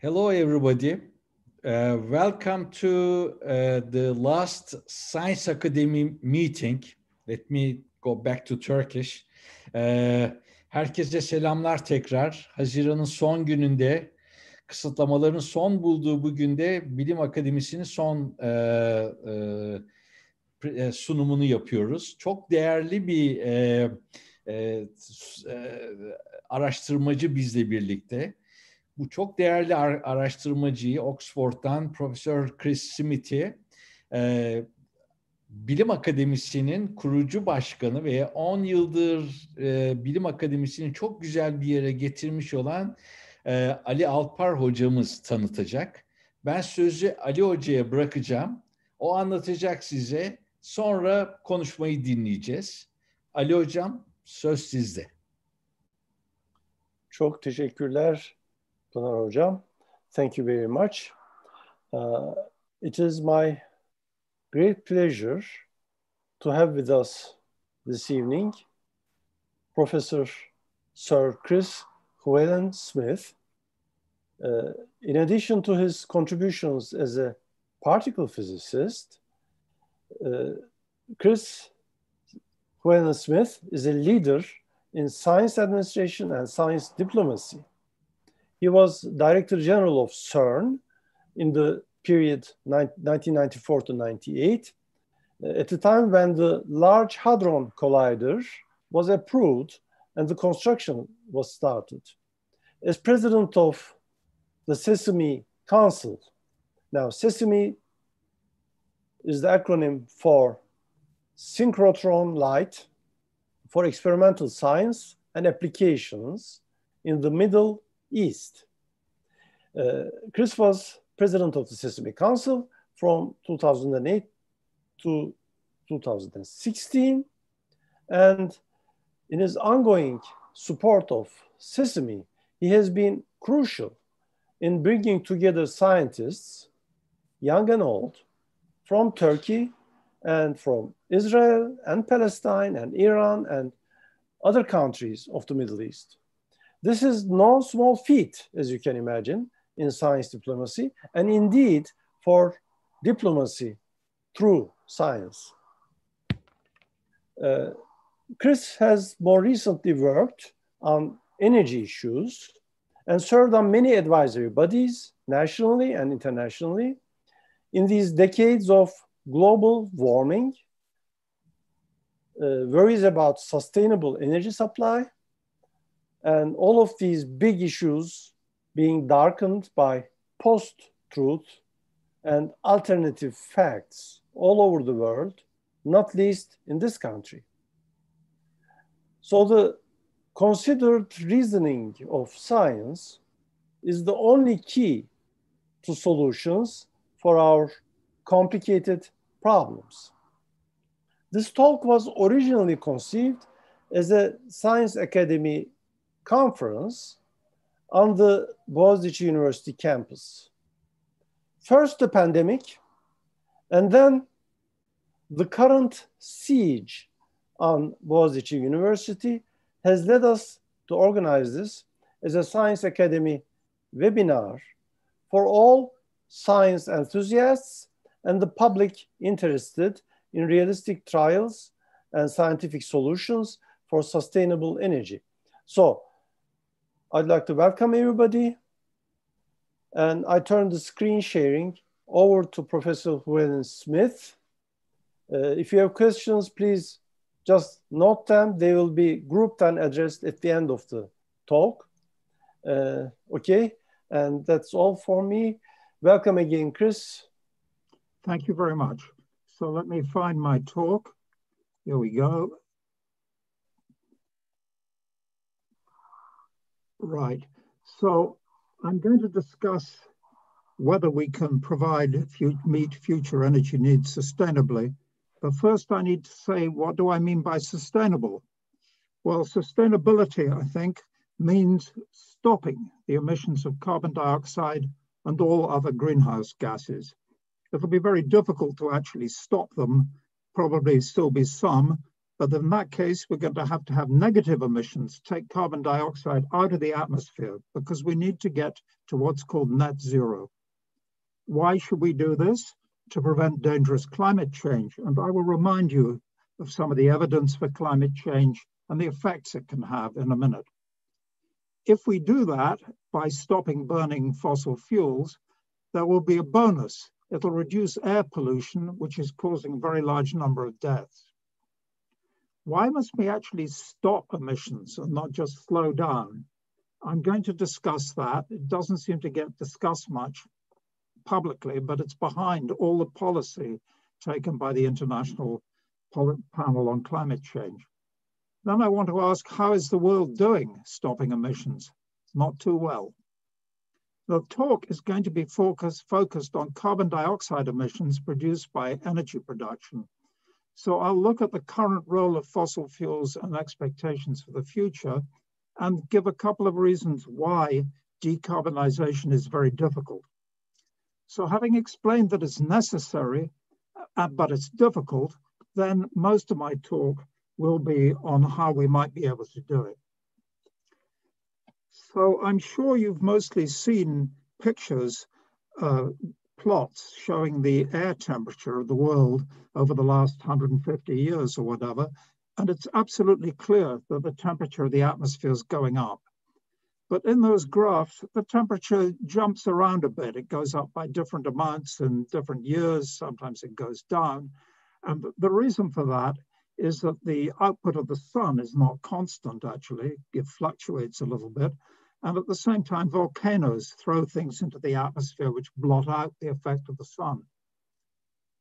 Hello, everybody. Uh, welcome to uh, the last Science Academy meeting. Let me go back to Turkish. Uh, herkese selamlar tekrar. Haziran'ın son gününde, kısıtlamaların son bulduğu bu günde Bilim Akademisi'nin son e, e, e, sunumunu yapıyoruz. Çok değerli bir araştırmacı bizle birlikte bu çok değerli araştırmacıyı Oxford'dan Profesör Chris Smith'i e, Bilim Akademisi'nin kurucu başkanı ve 10 yıldır e, Bilim Akademisi'ni çok güzel bir yere getirmiş olan e, Ali Alpar hocamız tanıtacak. Ben sözü Ali Hoca'ya bırakacağım. O anlatacak size. Sonra konuşmayı dinleyeceğiz. Ali Hocam söz sizde. Çok teşekkürler Pınar Hocam. Thank you very much. Uh, it is my great pleasure to have with us this evening Professor Sir Chris Llewellyn Smith. Uh, in addition to his contributions as a particle physicist, uh, Chris Llewellyn Smith is a leader in science administration and science diplomacy. He was Director General of CERN in the period 1994 to 98, uh, at the time when the Large Hadron Collider was approved and the construction was started. As president of the Sesame Council, now Sesame is the acronym for Synchrotron Light for Experimental Science and Applications in the Middle East. Uh, Chris was president of the Sesame Council from 2008 to 2016. And in his ongoing support of Sesame, he has been crucial in bringing together scientists, young and old, from Turkey and from Israel and Palestine and Iran and other countries of the Middle East. This is no small feat, as you can imagine, in science diplomacy, and indeed for diplomacy through science. Uh, Chris has more recently worked on energy issues and served on many advisory bodies, nationally and internationally, in these decades of global warming, uh, worries about sustainable energy supply, and all of these big issues being darkened by post-truth and alternative facts all over the world, not least in this country. So the considered reasoning of science is the only key to solutions for our complicated problems. This talk was originally conceived as a Science Academy conference on the Boğaziçi University campus. First the pandemic, and then the current siege on Boğaziçi University has led us to organize this as a Science Academy webinar for all science enthusiasts and the public interested in realistic trials and scientific solutions for sustainable energy. So I'd like to welcome everybody. And I turn the screen sharing over to Professor Llewellyn Smith. Uh, if you have questions, please just note them. They will be grouped and addressed at the end of the talk. Uh, okay, and that's all for me. Welcome again, Chris. Thank you very much. So let me find my talk. Here we go. Right. So I'm going to discuss whether we can provide, meet future energy needs sustainably. But first I need to say, what do I mean by sustainable? Well, sustainability, I think, means stopping the emissions of carbon dioxide and all other greenhouse gases. It'll be very difficult to actually stop them, probably still be some, But in that case, we're going to have to have negative emissions, take carbon dioxide out of the atmosphere because we need to get to what's called net zero. Why should we do this? To prevent dangerous climate change. And I will remind you of some of the evidence for climate change and the effects it can have in a minute. If we do that by stopping burning fossil fuels, there will be a bonus. It'll reduce air pollution, which is causing a very large number of deaths. Why must we actually stop emissions and not just slow down? I'm going to discuss that. It doesn't seem to get discussed much publicly, but it's behind all the policy taken by the International Panel on Climate Change. Then I want to ask, how is the world doing stopping emissions? Not too well. The talk is going to be focus, focused on carbon dioxide emissions produced by energy production. So I'll look at the current role of fossil fuels and expectations for the future and give a couple of reasons why decarbonization is very difficult. So having explained that it's necessary, uh, but it's difficult, then most of my talk will be on how we might be able to do it. So I'm sure you've mostly seen pictures, uh, plots showing the air temperature of the world over the last 150 years or whatever. And it's absolutely clear that the temperature of the atmosphere is going up. But in those graphs, the temperature jumps around a bit. It goes up by different amounts in different years. Sometimes it goes down. And the reason for that is that the output of the sun is not constant, actually. It fluctuates a little bit. And at the same time, volcanoes throw things into the atmosphere which blot out the effect of the sun.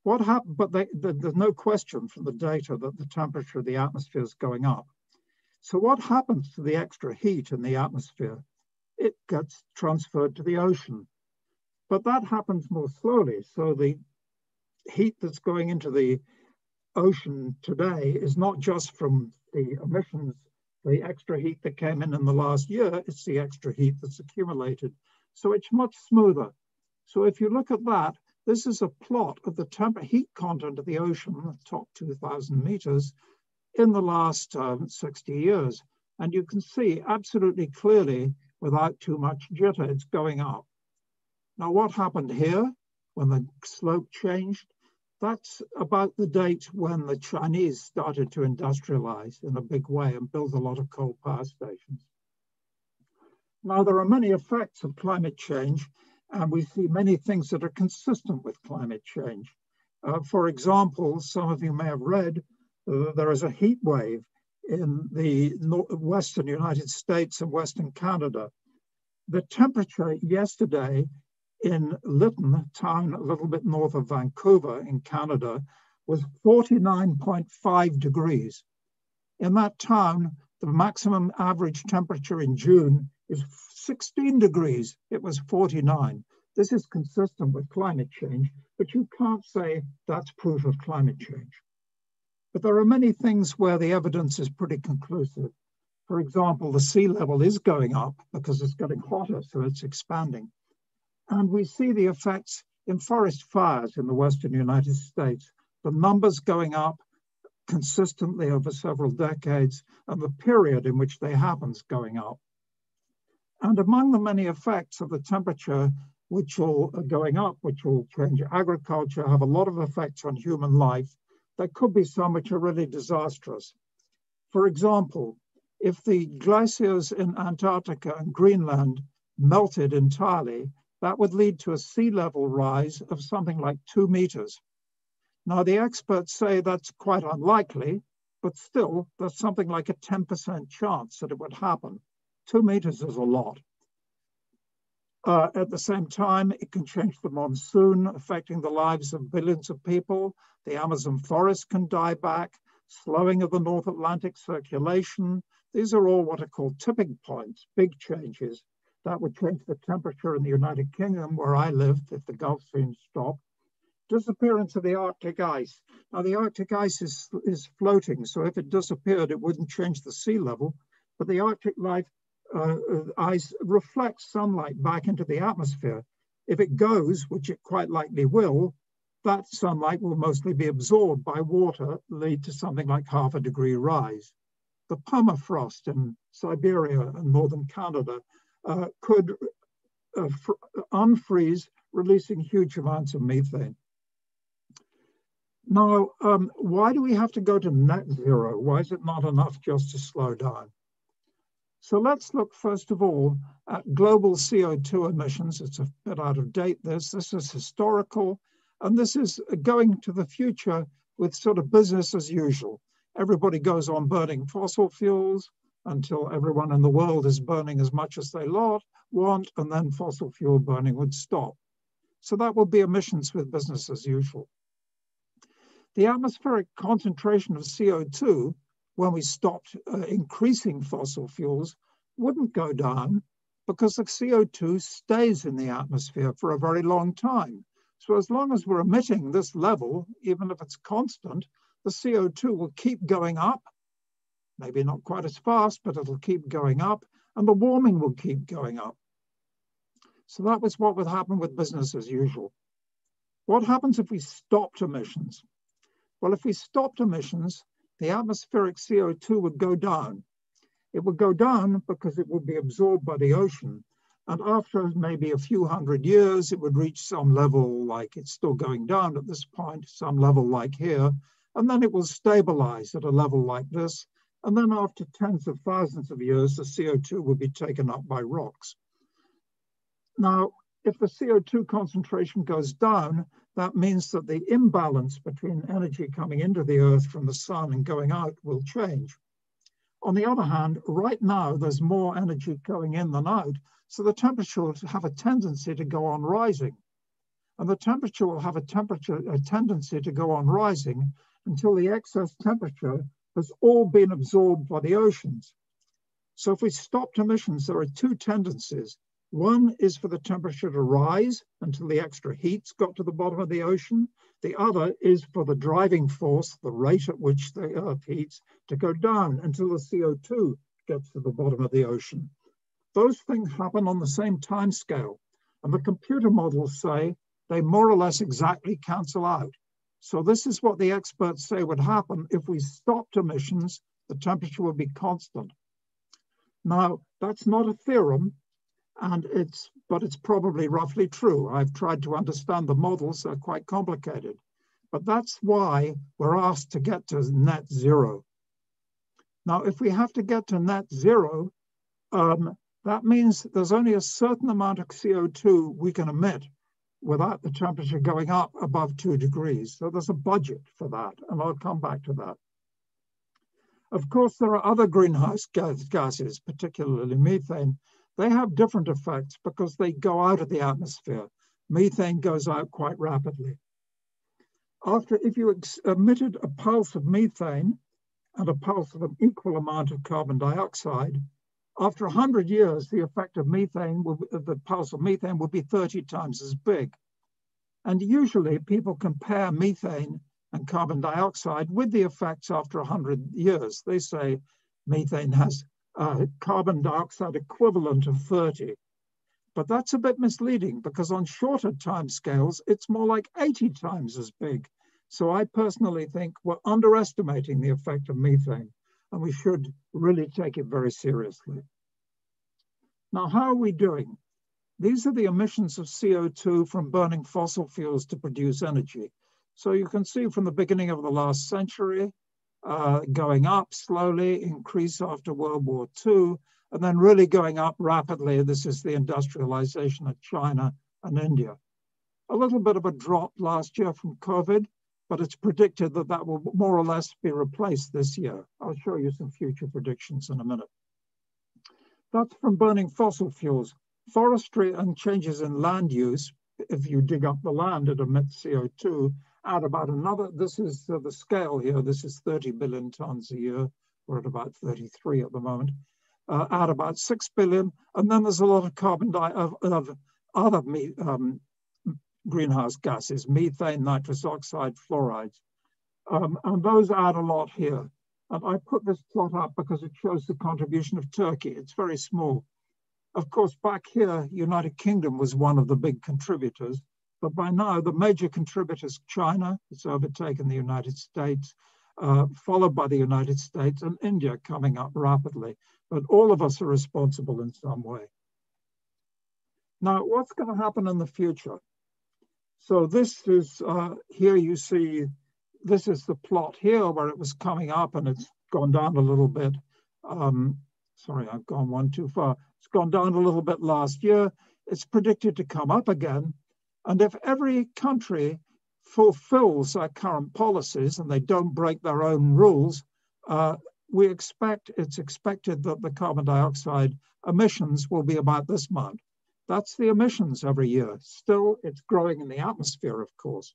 What happened, but they, the, there's no question from the data that the temperature of the atmosphere is going up. So what happens to the extra heat in the atmosphere? It gets transferred to the ocean. But that happens more slowly. So the heat that's going into the ocean today is not just from the emissions, the extra heat that came in in the last year, it's the extra heat that's accumulated. So it's much smoother. So if you look at that, this is a plot of the heat content of the ocean, the top 2000 meters, in the last um, 60 years. And you can see absolutely clearly, without too much jitter, it's going up. Now what happened here when the slope changed? That's about the date when the Chinese started to industrialize in a big way and build a lot of coal power stations. Now, there are many effects of climate change, and we see many things that are consistent with climate change. Uh, for example, some of you may have read uh, there is a heat wave in the Western United States and Western Canada. The temperature yesterday in Lytton, town a little bit north of Vancouver in Canada, was 49.5 degrees. In that town, the maximum average temperature in June is 16 degrees. It was 49. This is consistent with climate change, but you can't say that's proof of climate change. But there are many things where the evidence is pretty conclusive. For example, the sea level is going up because it's getting hotter, so it's expanding. And we see the effects in forest fires in the Western United States, the numbers going up consistently over several decades and the period in which they happens going up. And among the many effects of the temperature which will uh, going up, which will change agriculture, have a lot of effects on human life, there could be some which are really disastrous. For example, if the glaciers in Antarctica and Greenland melted entirely, that would lead to a sea level rise of something like two meters. Now, the experts say that's quite unlikely, but still, there's something like a 10% chance that it would happen. Two meters is a lot. Uh, at the same time, it can change the monsoon, affecting the lives of billions of people. The Amazon forest can die back, slowing of the North Atlantic circulation. These are all what are called tipping points, big changes that would change the temperature in the United Kingdom, where I lived, if the Gulf Stream stopped. Disappearance of the Arctic ice. Now, the Arctic ice is, is floating, so if it disappeared, it wouldn't change the sea level. But the Arctic life, uh, uh, ice reflects sunlight back into the atmosphere. If it goes, which it quite likely will, that sunlight will mostly be absorbed by water, lead to something like half a degree rise. The permafrost in Siberia and northern Canada uh, could uh, unfreeze, releasing huge amounts of methane. Now, um, why do we have to go to net zero? Why is it not enough just to slow down? So let's look first of all at global CO2 emissions. It's a bit out of date, this. This is historical, and this is going to the future with sort of business as usual. Everybody goes on burning fossil fuels until everyone in the world is burning as much as they lot, want, and then fossil fuel burning would stop. So that would be emissions with business as usual. The atmospheric concentration of CO2 when we stopped uh, increasing fossil fuels wouldn't go down because the CO2 stays in the atmosphere for a very long time. So as long as we're emitting this level, even if it's constant, the CO2 will keep going up, maybe not quite as fast, but it'll keep going up, and the warming will keep going up. So that was what would happen with business as usual. What happens if we stopped emissions? Well, if we stopped emissions, the atmospheric CO2 would go down. It would go down because it would be absorbed by the ocean. And after maybe a few hundred years, it would reach some level like it's still going down at this point, some level like here. And then it will stabilize at a level like this. And then after tens of thousands of years, the CO2 will be taken up by rocks. Now, if the CO2 concentration goes down, that means that the imbalance between energy coming into the earth from the sun and going out will change. On the other hand, right now, there's more energy going in than out, so the temperature will have a tendency to go on rising. And the temperature will have a temperature a tendency to go on rising until the excess temperature has all been absorbed by the oceans. So if we stopped emissions, there are two tendencies. One is for the temperature to rise until the extra heat's got to the bottom of the ocean. The other is for the driving force, the rate at which the earth heats, to go down until the CO2 gets to the bottom of the ocean. Those things happen on the same time scale. And the computer models say they more or less exactly cancel out. So this is what the experts say would happen if we stopped emissions, the temperature would be constant. Now, that's not a theorem, and it's but it's probably roughly true. I've tried to understand the models, they're quite complicated. But that's why we're asked to get to net zero. Now, if we have to get to net zero, um, that means there's only a certain amount of CO2 we can emit without the temperature going up above two degrees. So there's a budget for that, and I'll come back to that. Of course, there are other greenhouse gases, particularly methane, they have different effects because they go out of the atmosphere. Methane goes out quite rapidly. After, if you emitted a pulse of methane and a pulse of an equal amount of carbon dioxide, after 100 years, the effect of methane, will, the pulse of methane will be 30 times as big. And usually people compare methane and carbon dioxide with the effects after 100 years. They say methane has uh, carbon dioxide equivalent of 30. But that's a bit misleading because on shorter time scales, it's more like 80 times as big. So I personally think we're underestimating the effect of methane and we should really take it very seriously. Now, how are we doing? These are the emissions of CO2 from burning fossil fuels to produce energy. So you can see from the beginning of the last century, uh, going up slowly, increase after World War II, and then really going up rapidly. This is the industrialization of China and India. A little bit of a drop last year from COVID, but it's predicted that that will more or less be replaced this year. I'll show you some future predictions in a minute. That's from burning fossil fuels. Forestry and changes in land use, if you dig up the land, it emits CO2, add about another, this is the scale here, this is 30 billion tons a year. We're at about 33 at the moment. Uh, add about 6 billion. And then there's a lot of carbon dioxide of, of other um, greenhouse gases, methane, nitrous oxide, fluorides. Um, and those add a lot here. And I put this plot up because it shows the contribution of Turkey. It's very small. Of course, back here, United Kingdom was one of the big contributors. But by now, the major contributors, China, it's overtaken the United States, uh, followed by the United States and India coming up rapidly. But all of us are responsible in some way. Now, what's going to happen in the future? So this is, uh, here you see, this is the plot here where it was coming up and it's gone down a little bit. Um, sorry, I've gone one too far. It's gone down a little bit last year. It's predicted to come up again. And if every country fulfills their current policies and they don't break their own rules, uh, we expect, it's expected that the carbon dioxide emissions will be about this amount. That's the emissions every year. Still, it's growing in the atmosphere, of course.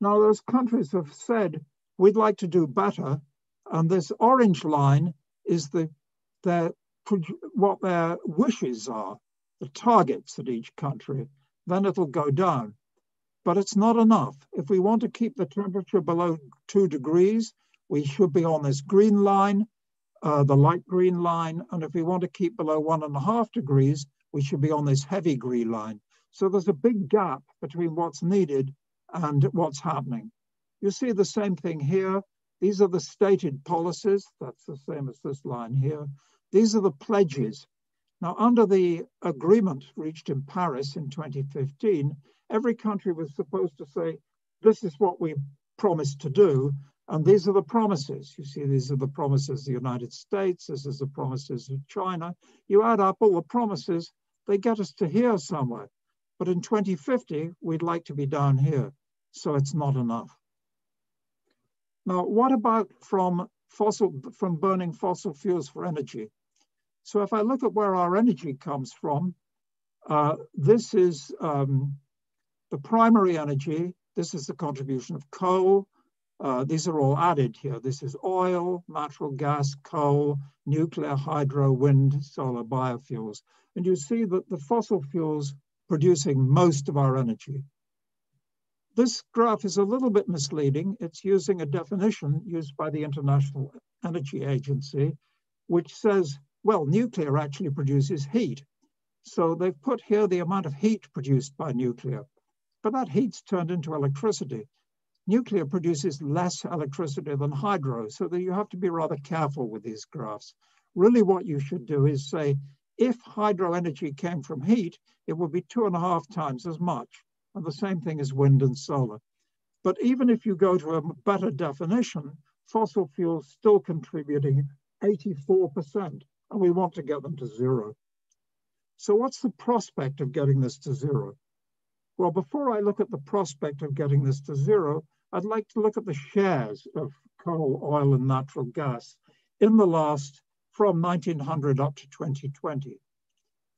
Now, those countries have said, we'd like to do better. And this orange line is the, their, what their wishes are, the targets at each country. Then it'll go down. But it's not enough. If we want to keep the temperature below two degrees, we should be on this green line, uh, the light green line. And if we want to keep below one and a half degrees, we should be on this heavy green line. So there's a big gap between what's needed and what's happening. You see the same thing here. These are the stated policies. That's the same as this line here. These are the pledges. Now, under the agreement reached in Paris in 2015, every country was supposed to say, this is what we promised to do. And these are the promises. You see, these are the promises of the United States. This is the promises of China. You add up all the promises, they get us to here somewhere. But in 2050, we'd like to be down here. So it's not enough. Now, what about from fossil, from burning fossil fuels for energy? So if I look at where our energy comes from, uh, this is um, the primary energy. This is the contribution of coal. Uh, these are all added here. This is oil, natural gas, coal, nuclear, hydro, wind, solar, biofuels. And you see that the fossil fuels producing most of our energy. This graph is a little bit misleading. It's using a definition used by the International Energy Agency, which says, well, nuclear actually produces heat. So they've put here the amount of heat produced by nuclear, but that heat's turned into electricity. Nuclear produces less electricity than hydro, so that you have to be rather careful with these graphs. Really what you should do is say, if hydro energy came from heat, it would be two and a half times as much. And the same thing is wind and solar. But even if you go to a better definition, fossil fuels still contributing 84%, and we want to get them to zero. So what's the prospect of getting this to zero? Well, before I look at the prospect of getting this to zero, I'd like to look at the shares of coal, oil, and natural gas in the last from 1900 up to 2020.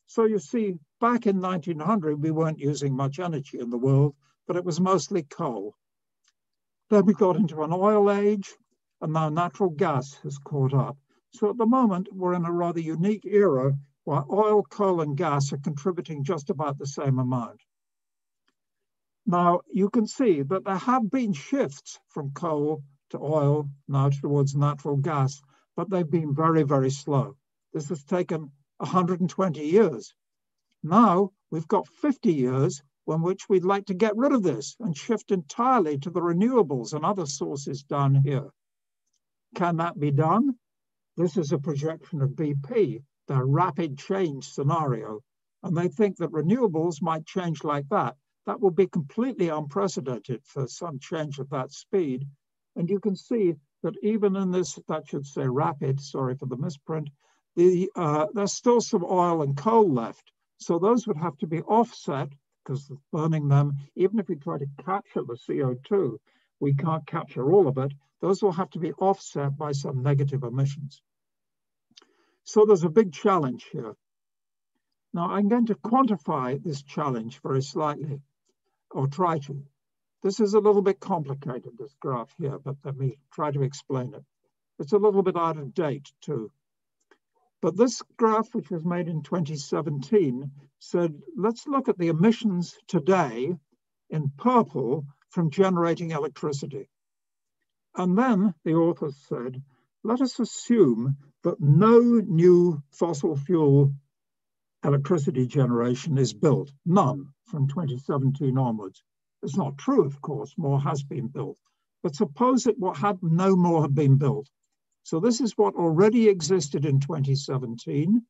So you see, back in 1900, we weren't using much energy in the world, but it was mostly coal. Then we got into an oil age, and now natural gas has caught up. So at the moment, we're in a rather unique era where oil, coal, and gas are contributing just about the same amount. Now, you can see that there have been shifts from coal to oil, now towards natural gas, but they've been very, very slow. This has taken 120 years. Now we've got 50 years in which we'd like to get rid of this and shift entirely to the renewables and other sources down here. Can that be done? This is a projection of BP, their rapid change scenario. And they think that renewables might change like that. That will be completely unprecedented for some change at that speed. And you can see that even in this, that should say rapid, sorry for the misprint, the, uh, there's still some oil and coal left. So those would have to be offset because burning them, even if we try to capture the CO2, we can't capture all of it. Those will have to be offset by some negative emissions. So there's a big challenge here. Now I'm going to quantify this challenge very slightly, or try to. This is a little bit complicated, this graph here, but let me try to explain it. It's a little bit out of date too. But this graph, which was made in 2017, said, let's look at the emissions today in purple from generating electricity. And then the authors said, let us assume that no new fossil fuel electricity generation is built, none from 2017 onwards. It's not true, of course, more has been built. But suppose it what had no more had been built. So this is what already existed in 2017.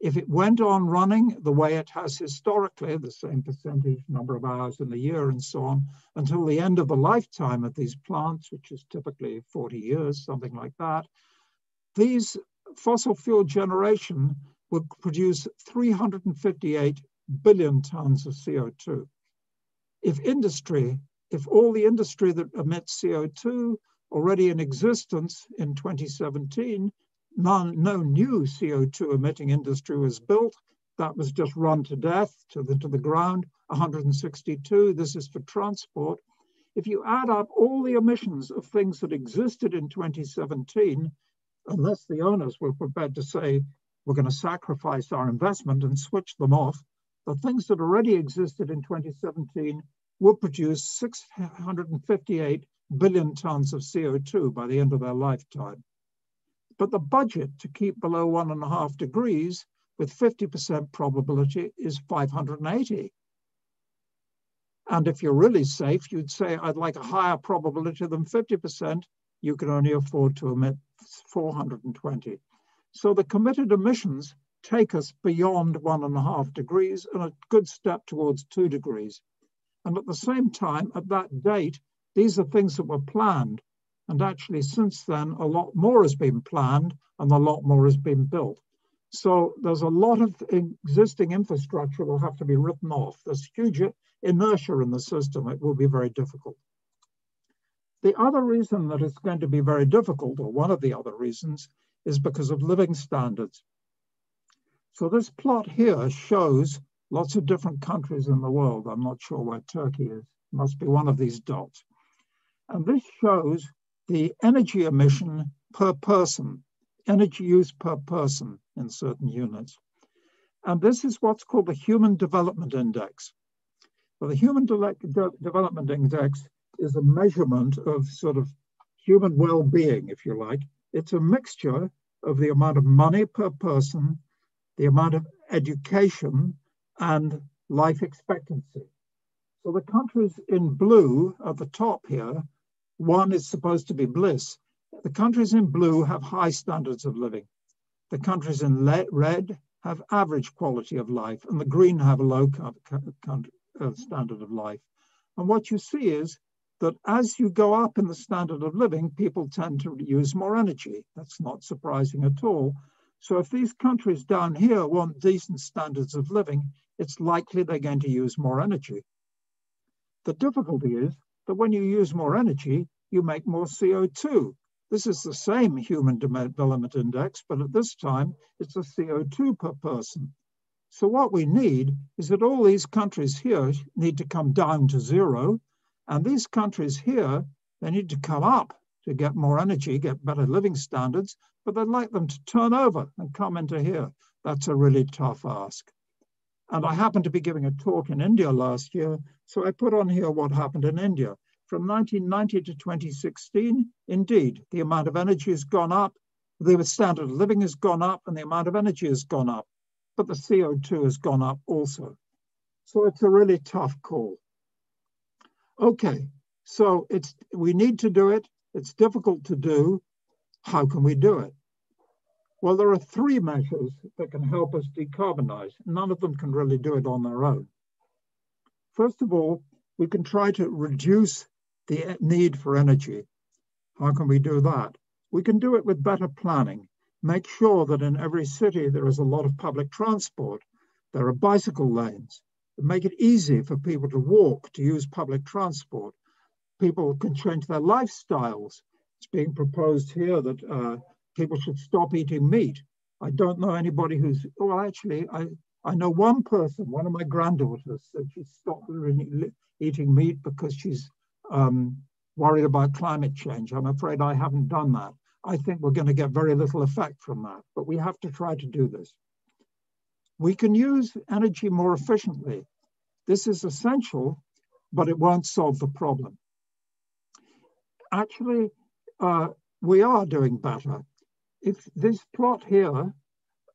If it went on running the way it has historically, the same percentage number of hours in the year and so on, until the end of the lifetime of these plants, which is typically 40 years, something like that, these fossil fuel generation would produce 358 billion tons of CO2. If industry, if all the industry that emits CO2 already in existence in 2017, none, no new CO2 emitting industry was built, that was just run to death to the, to the ground, 162, this is for transport. If you add up all the emissions of things that existed in 2017, unless the owners were prepared to say, we're going to sacrifice our investment and switch them off, the things that already existed in 2017 will produce 658 billion tons of CO2 by the end of their lifetime. But the budget to keep below one and a half degrees with 50% probability is 580. And if you're really safe, you'd say, I'd like a higher probability than 50%. You can only afford to emit 420. So the committed emissions take us beyond one and a half degrees and a good step towards two degrees. And at the same time, at that date, these are things that were planned. And actually, since then, a lot more has been planned and a lot more has been built. So there's a lot of existing infrastructure that will have to be written off. There's huge inertia in the system. It will be very difficult. The other reason that it's going to be very difficult, or one of the other reasons, is because of living standards. So this plot here shows lots of different countries in the world. I'm not sure where Turkey is. It must be one of these dots. And this shows the energy emission per person, energy use per person in certain units. And this is what's called the Human Development Index. Well, the Human De De Development Index is a measurement of sort of human well-being, if you like, it's a mixture of the amount of money per person, the amount of education, and life expectancy. So the countries in blue at the top here, one is supposed to be bliss. The countries in blue have high standards of living. The countries in red have average quality of life, and the green have a low uh, standard of life. And what you see is that as you go up in the standard of living, people tend to use more energy. That's not surprising at all. So if these countries down here want decent standards of living, it's likely they're going to use more energy. The difficulty is that when you use more energy, you make more CO2. This is the same human development index, but at this time, it's a CO2 per person. So what we need is that all these countries here need to come down to zero, and these countries here, they need to come up to get more energy, get better living standards, but they'd like them to turn over and come into here. That's a really tough ask. And I happened to be giving a talk in India last year, so I put on here what happened in India. From 1990 to 2016, indeed, the amount of energy has gone up, the standard of living has gone up, and the amount of energy has gone up, but the CO2 has gone up also. So it's a really tough call. Okay, so it's we need to do it. It's difficult to do. How can we do it? Well, there are three measures that can help us decarbonize. None of them can really do it on their own. First of all, we can try to reduce the need for energy. How can we do that? We can do it with better planning. Make sure that in every city there is a lot of public transport. There are bicycle lanes make it easy for people to walk, to use public transport. People can change their lifestyles. It's being proposed here that uh, people should stop eating meat. I don't know anybody who's, well, actually, I, I know one person, one of my granddaughters, said she stopped eating meat because she's um, worried about climate change. I'm afraid I haven't done that. I think we're going to get very little effect from that, but we have to try to do this. We can use energy more efficiently. This is essential, but it won't solve the problem. Actually, uh, we are doing better. If this plot here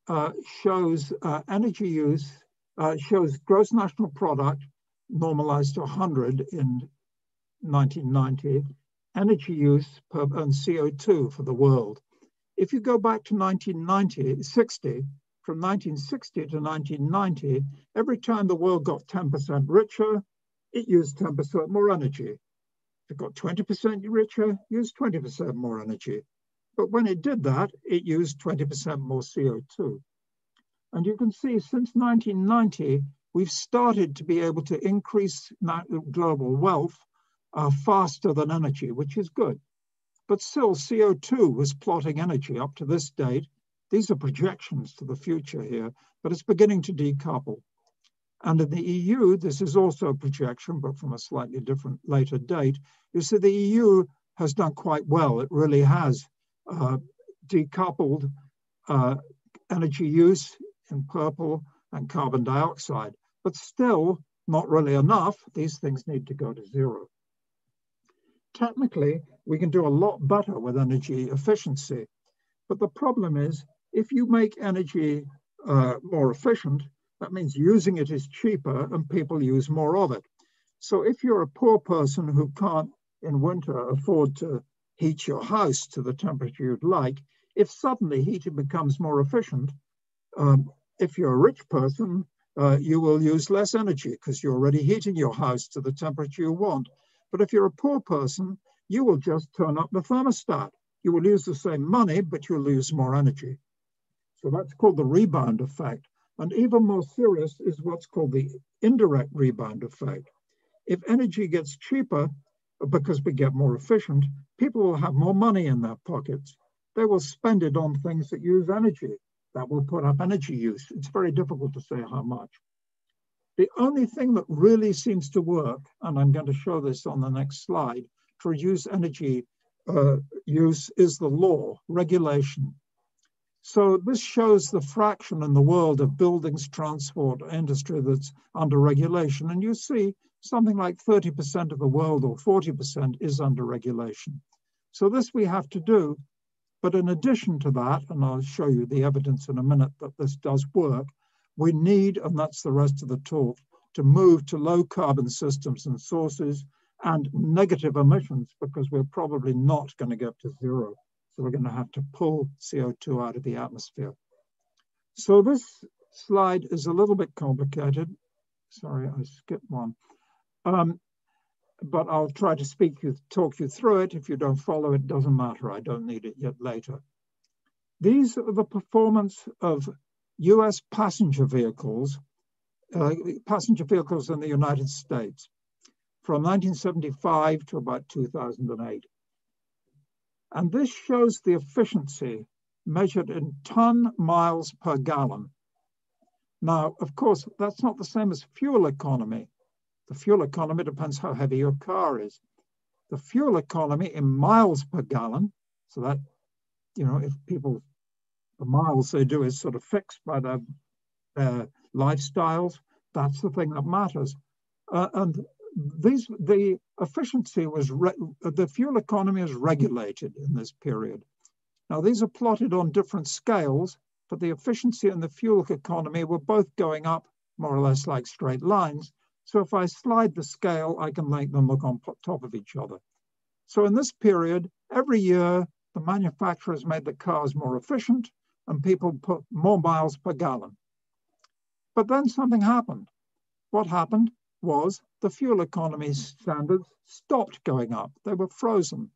uh, shows uh, energy use, uh, shows gross national product normalized to 100 in 1990, energy use per and CO2 for the world. If you go back to 1990, 60, from 1960 to 1990, every time the world got 10% richer, it used 10% more energy. If it got 20% richer, used 20% more energy. But when it did that, it used 20% more CO2. And you can see since 1990, we've started to be able to increase global wealth uh, faster than energy, which is good. But still, CO2 was plotting energy up to this date. These are projections to the future here, but it's beginning to decouple. And in the EU, this is also a projection, but from a slightly different later date. You see, the EU has done quite well. It really has uh, decoupled uh, energy use in purple and carbon dioxide, but still not really enough. These things need to go to zero technically, we can do a lot better with energy efficiency. But the problem is, if you make energy uh, more efficient, that means using it is cheaper and people use more of it. So if you're a poor person who can't in winter afford to heat your house to the temperature you'd like, if suddenly heating becomes more efficient, um, if you're a rich person, uh, you will use less energy because you're already heating your house to the temperature you want. But if you're a poor person, you will just turn up the thermostat. You will use the same money, but you'll lose more energy. So that's called the rebound effect. And even more serious is what's called the indirect rebound effect. If energy gets cheaper because we get more efficient, people will have more money in their pockets. They will spend it on things that use energy, that will put up energy use. It's very difficult to say how much. The only thing that really seems to work, and I'm going to show this on the next slide, to reduce energy uh, use is the law, regulation. So this shows the fraction in the world of buildings, transport, industry that's under regulation. And you see something like 30% of the world or 40% is under regulation. So this we have to do. But in addition to that, and I'll show you the evidence in a minute that this does work, we need, and that's the rest of the talk, to move to low carbon systems and sources and negative emissions because we're probably not going to get to zero. So we're going to have to pull CO2 out of the atmosphere. So this slide is a little bit complicated. Sorry, I skipped one. Um, but I'll try to speak you, talk you through it. If you don't follow it, doesn't matter. I don't need it yet later. These are the performance of US passenger vehicles, uh, passenger vehicles in the United States from 1975 to about 2008. And this shows the efficiency measured in ton miles per gallon. Now, of course, that's not the same as fuel economy. The fuel economy depends how heavy your car is. The fuel economy in miles per gallon, so that, you know, if people the miles they do is sort of fixed by their, their lifestyles. That's the thing that matters. Uh, and these, the efficiency was, the fuel economy is regulated in this period. Now, these are plotted on different scales, but the efficiency and the fuel economy were both going up more or less like straight lines. So if I slide the scale, I can make them look on top of each other. So in this period, every year, the manufacturers made the cars more efficient and people put more miles per gallon. But then something happened. What happened was the fuel economy standards stopped going up. They were frozen.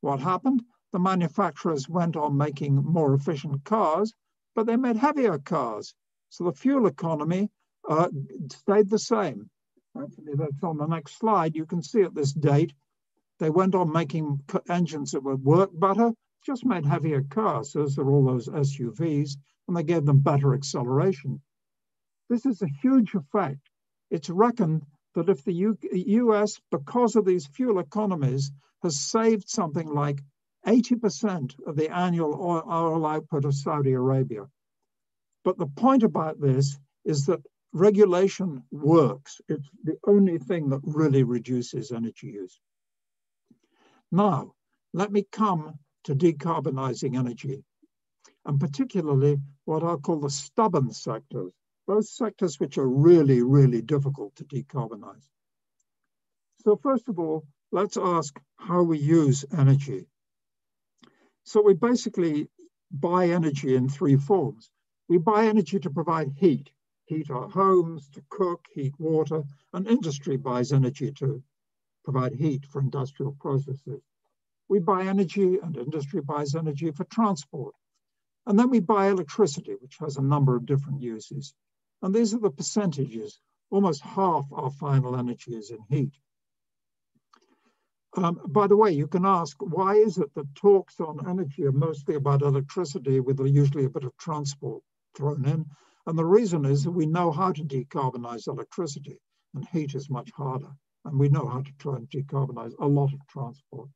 What happened? The manufacturers went on making more efficient cars, but they made heavier cars. So the fuel economy uh, stayed the same. Actually, that's on the next slide. You can see at this date, they went on making engines that would work better, just made heavier cars. Those are all those SUVs, and they gave them better acceleration. This is a huge effect. It's reckoned that if the U US, because of these fuel economies, has saved something like 80% of the annual oil, output of Saudi Arabia. But the point about this is that regulation works. It's the only thing that really reduces energy use. Now, let me come to decarbonizing energy, and particularly what I'll call the stubborn sectors. Both sectors which are really, really difficult to decarbonize. So first of all, let's ask how we use energy. So we basically buy energy in three forms. We buy energy to provide heat, heat our homes, to cook, heat water, and industry buys energy to provide heat for industrial processes. We buy energy and industry buys energy for transport. And then we buy electricity, which has a number of different uses. And these are the percentages. Almost half our final energy is in heat. Um, by the way, you can ask, why is it that talks on energy are mostly about electricity with usually a bit of transport thrown in? And the reason is that we know how to decarbonize electricity and heat is much harder. And we know how to try and decarbonize a lot of transport.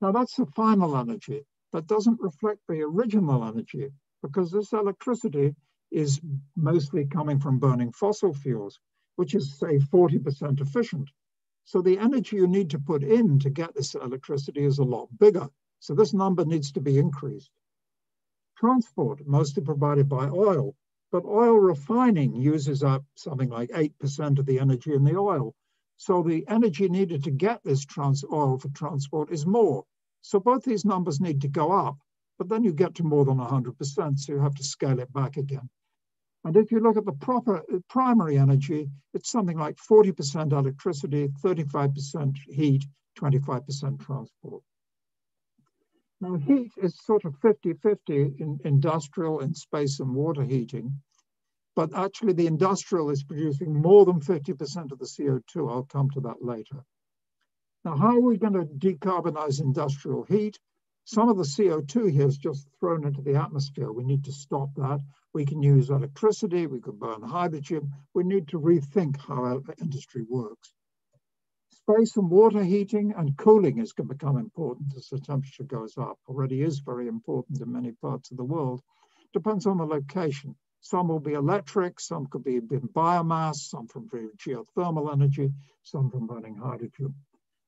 Now that's the final energy. That doesn't reflect the original energy because this electricity is mostly coming from burning fossil fuels, which is say 40% efficient. So the energy you need to put in to get this electricity is a lot bigger. So this number needs to be increased. Transport, mostly provided by oil, but oil refining uses up something like 8% of the energy in the oil. So the energy needed to get this trans oil for transport is more. So both these numbers need to go up, but then you get to more than 100%, so you have to scale it back again. And if you look at the proper uh, primary energy, it's something like 40% electricity, 35% heat, 25% transport. Now heat is sort of 50-50 in industrial and space and water heating, but actually the industrial is producing more than 50% of the CO2. I'll come to that later. Now, how are we going to decarbonize industrial heat? Some of the CO2 here is just thrown into the atmosphere. We need to stop that. We can use electricity, we can burn hydrogen. We need to rethink how our industry works. Space and water heating and cooling is going to become important as the temperature goes up. Already is very important in many parts of the world. Depends on the location. Some will be electric, some could be biomass, some from geothermal energy, some from burning hydrogen.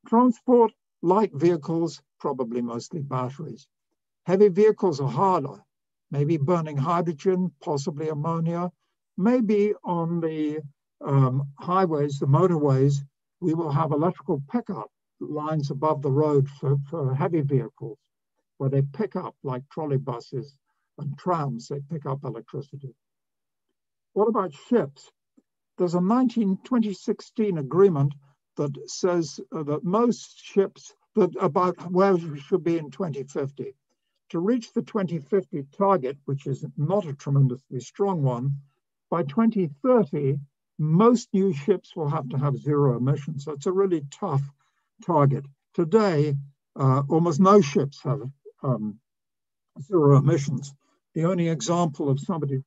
Transport, light vehicles, probably mostly batteries. Heavy vehicles are harder, maybe burning hydrogen, possibly ammonia. Maybe on the um, highways, the motorways, we will have electrical pickup lines above the road for, for heavy vehicles, where they pick up like trolley buses and trams, they pick up electricity. What about ships? There's a 19, 2016 agreement that says uh, that most ships that about where we should be in 2050. To reach the 2050 target, which is not a tremendously strong one, by 2030, most new ships will have to have zero emissions. So it's a really tough target. Today, uh, almost no ships have um, zero emissions. The only example of somebody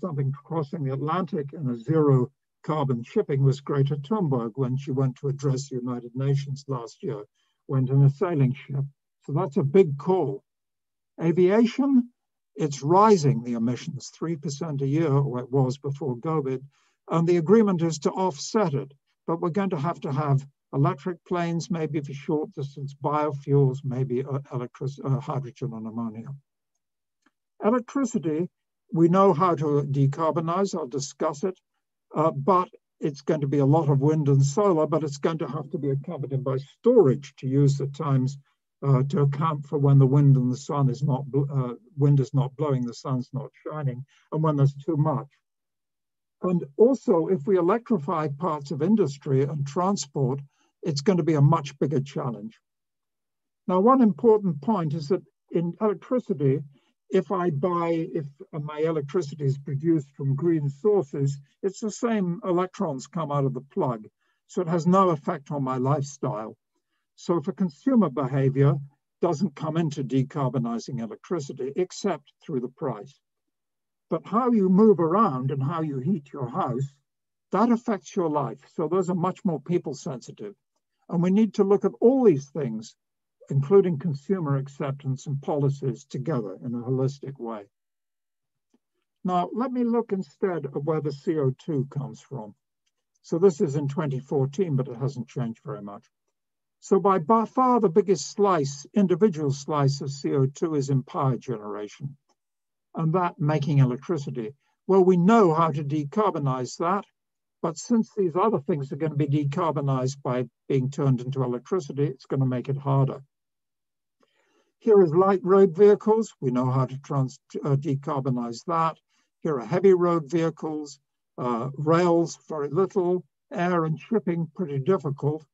something crossing the Atlantic in a zero carbon shipping was Greta Thunberg when she went to address the United Nations last year, went in a sailing ship. So that's a big call. Aviation, it's rising the emissions 3% a year, or it was before COVID, and the agreement is to offset it. But we're going to have to have electric planes, maybe for short distance, biofuels, maybe uh, electric, uh, hydrogen and ammonia. Electricity, we know how to decarbonize, I'll discuss it. Uh, but it's going to be a lot of wind and solar, but it's going to have to be accompanied by storage to use at times uh, to account for when the wind and the sun is not, uh, wind is not blowing, the sun's not shining, and when there's too much. And also, if we electrify parts of industry and transport, it's going to be a much bigger challenge. Now, one important point is that in electricity, if I buy, if my electricity is produced from green sources, it's the same electrons come out of the plug. So it has no effect on my lifestyle. So for consumer behavior, doesn't come into decarbonizing electricity except through the price. But how you move around and how you heat your house, that affects your life. So those are much more people sensitive. And we need to look at all these things including consumer acceptance and policies together in a holistic way. Now, let me look instead at where the CO2 comes from. So this is in 2014, but it hasn't changed very much. So by far the biggest slice, individual slice of CO2 is in power generation, and that making electricity. Well, we know how to decarbonize that, but since these other things are going to be decarbonized by being turned into electricity, it's going to make it harder. Here is light road vehicles. We know how to trans, uh, decarbonize that. Here are heavy road vehicles, uh, rails, very little, air and shipping, pretty difficult.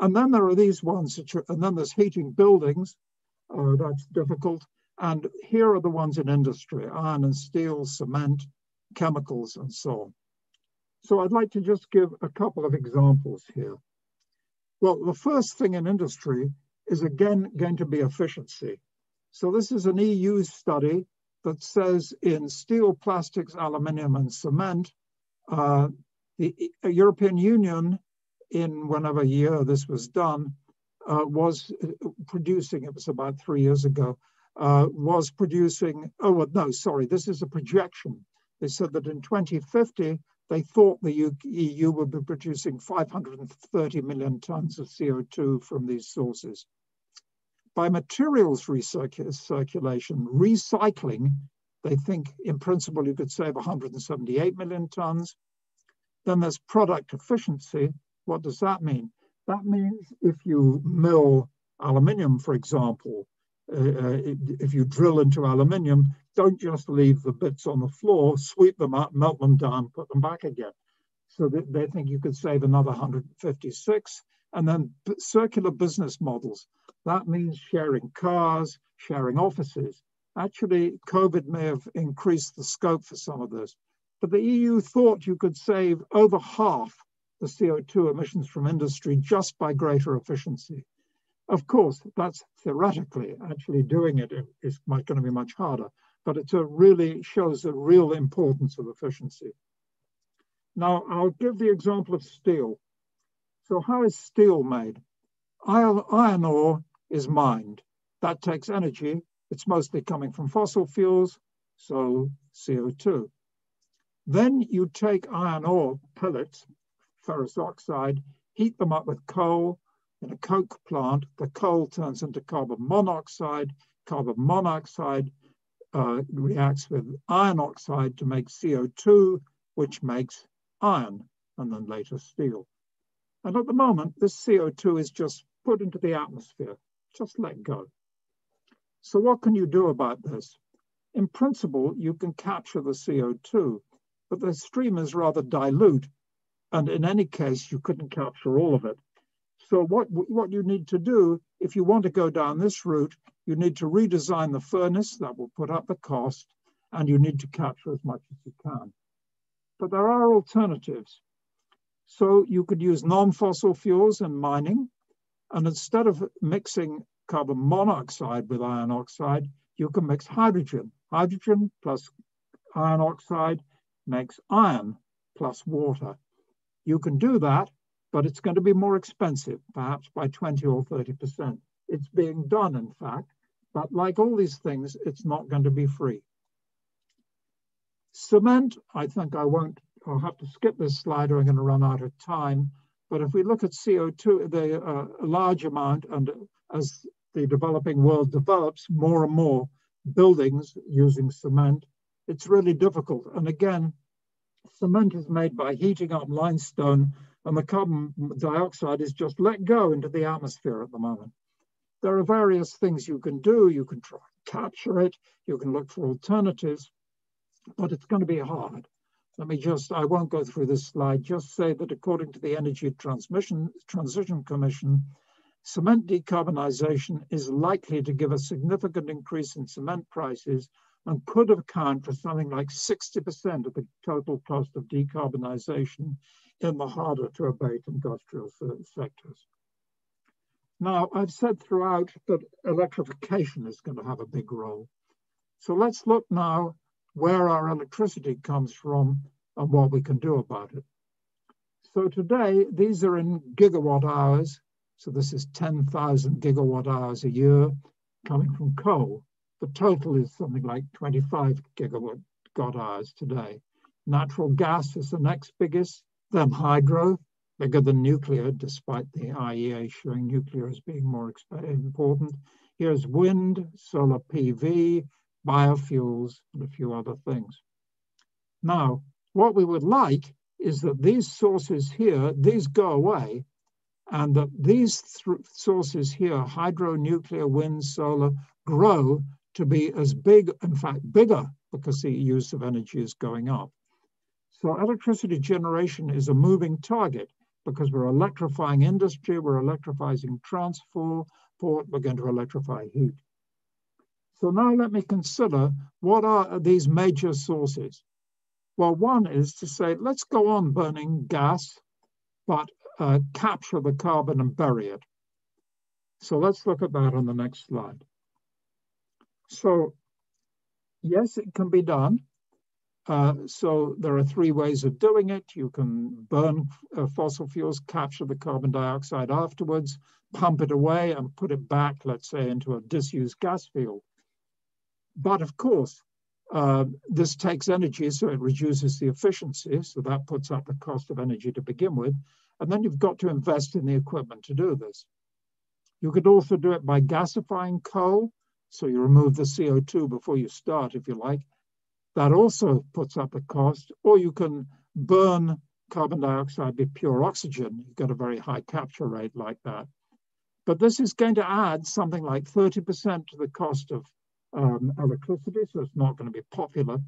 And then there are these ones, are, and then there's heating buildings, uh, that's difficult. And here are the ones in industry, iron and steel, cement, chemicals, and so on. So I'd like to just give a couple of examples here. Well, the first thing in industry is again going to be efficiency. So this is an EU study that says in steel, plastics, aluminium, and cement, uh, the European Union, in whenever year this was done, uh, was uh, producing, it was about three years ago, uh, was producing, oh, well, no, sorry, this is a projection. They said that in 2050, they thought the EU would be producing 530 million tons of CO2 from these sources. By materials recirculation, recycling, they think in principle you could save 178 million tons. Then there's product efficiency. What does that mean? That means if you mill aluminium, for example, uh, uh if you drill into aluminium, don't just leave the bits on the floor, sweep them up, melt them down, put them back again. So that they think you could save another 156. And then circular business models. That means sharing cars, sharing offices. Actually, COVID may have increased the scope for some of this. But the EU thought you could save over half the CO2 emissions from industry just by greater efficiency. Of course, that's theoretically, actually doing it is going to be much harder, but it uh, really shows the real importance of efficiency. Now, I'll give the example of steel. So how is steel made? Iron, iron ore is mined. That takes energy. It's mostly coming from fossil fuels, so CO2. Then you take iron ore pellets, ferrous oxide, heat them up with coal, in a coke plant, the coal turns into carbon monoxide. Carbon monoxide uh, reacts with iron oxide to make CO2, which makes iron and then later steel. And at the moment, this CO2 is just put into the atmosphere, just let go. So what can you do about this? In principle, you can capture the CO2, but the stream is rather dilute. And in any case, you couldn't capture all of it. So what, what you need to do, if you want to go down this route, you need to redesign the furnace that will put up the cost, and you need to capture as much as you can. But there are alternatives. So you could use non-fossil fuels in mining, and instead of mixing carbon monoxide with iron oxide, you can mix hydrogen. Hydrogen plus iron oxide makes iron plus water. You can do that but it's going to be more expensive, perhaps by 20 or 30%. It's being done, in fact, but like all these things, it's not going to be free. Cement, I think I won't, I'll have to skip this slide or I'm going to run out of time. But if we look at CO2, the uh, large amount, and as the developing world develops more and more buildings using cement, it's really difficult. And again, cement is made by heating up limestone and the carbon dioxide is just let go into the atmosphere at the moment. There are various things you can do. You can try to capture it. You can look for alternatives, but it's going to be hard. Let me just, I won't go through this slide, just say that according to the Energy Transmission Transition Commission, cement decarbonization is likely to give a significant increase in cement prices and could account for something like 60% of the total cost of decarbonization in the harder to abate industrial uh, sectors. Now, I've said throughout that electrification is going to have a big role. So let's look now where our electricity comes from and what we can do about it. So today, these are in gigawatt hours. So this is 10,000 gigawatt hours a year coming from coal. The total is something like 25 gigawatt hours today. Natural gas is the next biggest, then hydro, bigger than nuclear, despite the IEA showing nuclear as being more important. Here's wind, solar PV, biofuels, and a few other things. Now, what we would like is that these sources here, these go away, and that these sources here, hydro, nuclear, wind, solar, grow to be as big, in fact, bigger, because the use of energy is going up. So electricity generation is a moving target because we're electrifying industry, we're electrifying transport, we're going to electrify heat. So now let me consider what are these major sources? Well, one is to say, let's go on burning gas, but uh, capture the carbon and bury it. So let's look at that on the next slide. So yes, it can be done. Uh, so there are three ways of doing it. You can burn uh, fossil fuels, capture the carbon dioxide afterwards, pump it away and put it back, let's say, into a disused gas field. But of course, uh, this takes energy, so it reduces the efficiency. So that puts up the cost of energy to begin with. And then you've got to invest in the equipment to do this. You could also do it by gasifying coal. So you remove the CO2 before you start, if you like. That also puts up a cost. Or you can burn carbon dioxide with pure oxygen. You get a very high capture rate like that. But this is going to add something like 30% to the cost of um, electricity, so it's not going to be popular.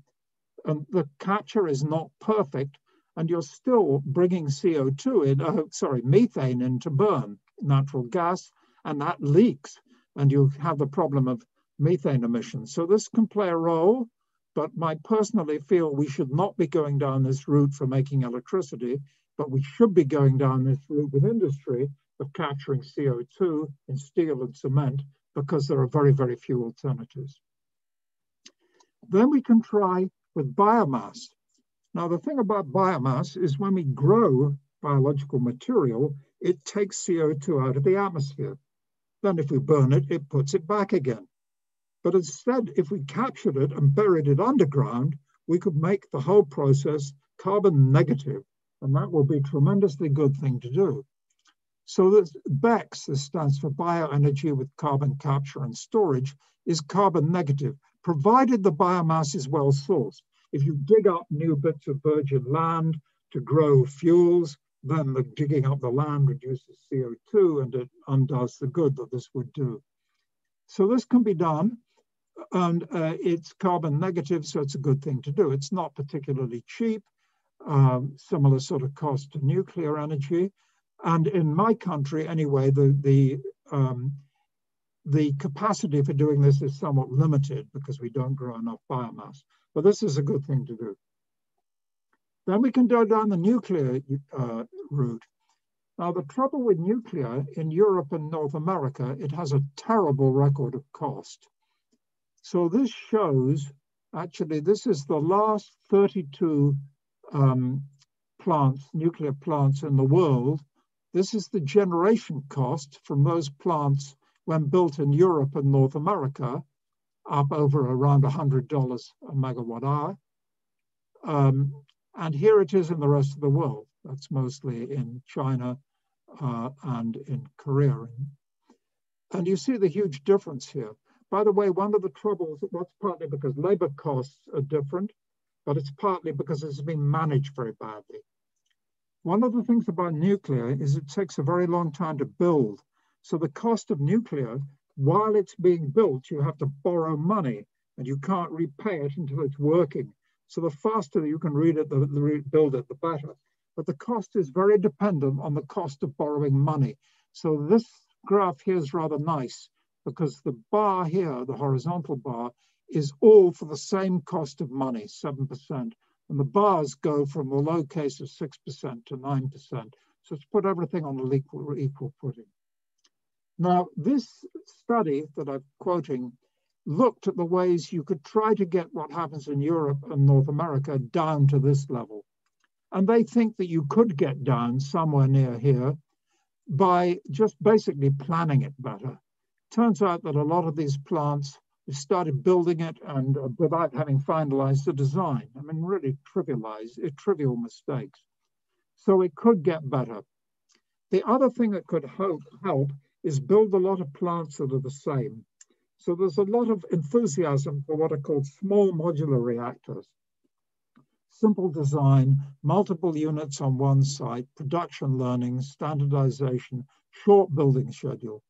And the capture is not perfect, and you're still bringing CO2 in, uh, sorry, methane in to burn natural gas, and that leaks, and you have the problem of methane emissions. So this can play a role, but I personally feel we should not be going down this route for making electricity, but we should be going down this route with industry of capturing CO2 in steel and cement because there are very, very few alternatives. Then we can try with biomass. Now, the thing about biomass is when we grow biological material, it takes CO2 out of the atmosphere. Then if we burn it, it puts it back again. But instead, if we captured it and buried it underground, we could make the whole process carbon negative, and that will be a tremendously good thing to do. So this BECCS, this stands for bioenergy with carbon capture and storage, is carbon negative, provided the biomass is well sourced. If you dig up new bits of virgin land to grow fuels, then the digging up the land reduces CO2 and it undoes the good that this would do. So this can be done and uh, it's carbon negative, so it's a good thing to do. It's not particularly cheap, um, similar sort of cost to nuclear energy, and in my country, anyway, the, the, um, the capacity for doing this is somewhat limited because we don't grow enough biomass. But this is a good thing to do. Then we can go down the nuclear uh, route. Now, the trouble with nuclear in Europe and North America, it has a terrible record of cost. So this shows, actually, this is the last 32 um, plants, nuclear plants in the world this is the generation cost from those plants when built in Europe and North America, up over around $100 a megawatt hour. Um, and here it is in the rest of the world. That's mostly in China uh, and in Korea. And you see the huge difference here. By the way, one of the troubles, that's partly because labor costs are different, but it's partly because it's been managed very badly. One of the things about nuclear is it takes a very long time to build. So the cost of nuclear, while it's being built, you have to borrow money and you can't repay it until it's working. So the faster you can read it, the, the build it, the better. But the cost is very dependent on the cost of borrowing money. So this graph here is rather nice because the bar here, the horizontal bar, is all for the same cost of money, 7% and the bars go from the low case of 6% to 9%. So it's put everything on an equal, equal footing. Now, this study that I'm quoting looked at the ways you could try to get what happens in Europe and North America down to this level. And they think that you could get down somewhere near here by just basically planning it better. Turns out that a lot of these plants we started building it and uh, without having finalized the design. I mean, really trivialized, uh, trivial mistakes. So it could get better. The other thing that could help, help is build a lot of plants that are the same. So there's a lot of enthusiasm for what are called small modular reactors. simple design, multiple units on one site, production learning, standardization, short building schedule.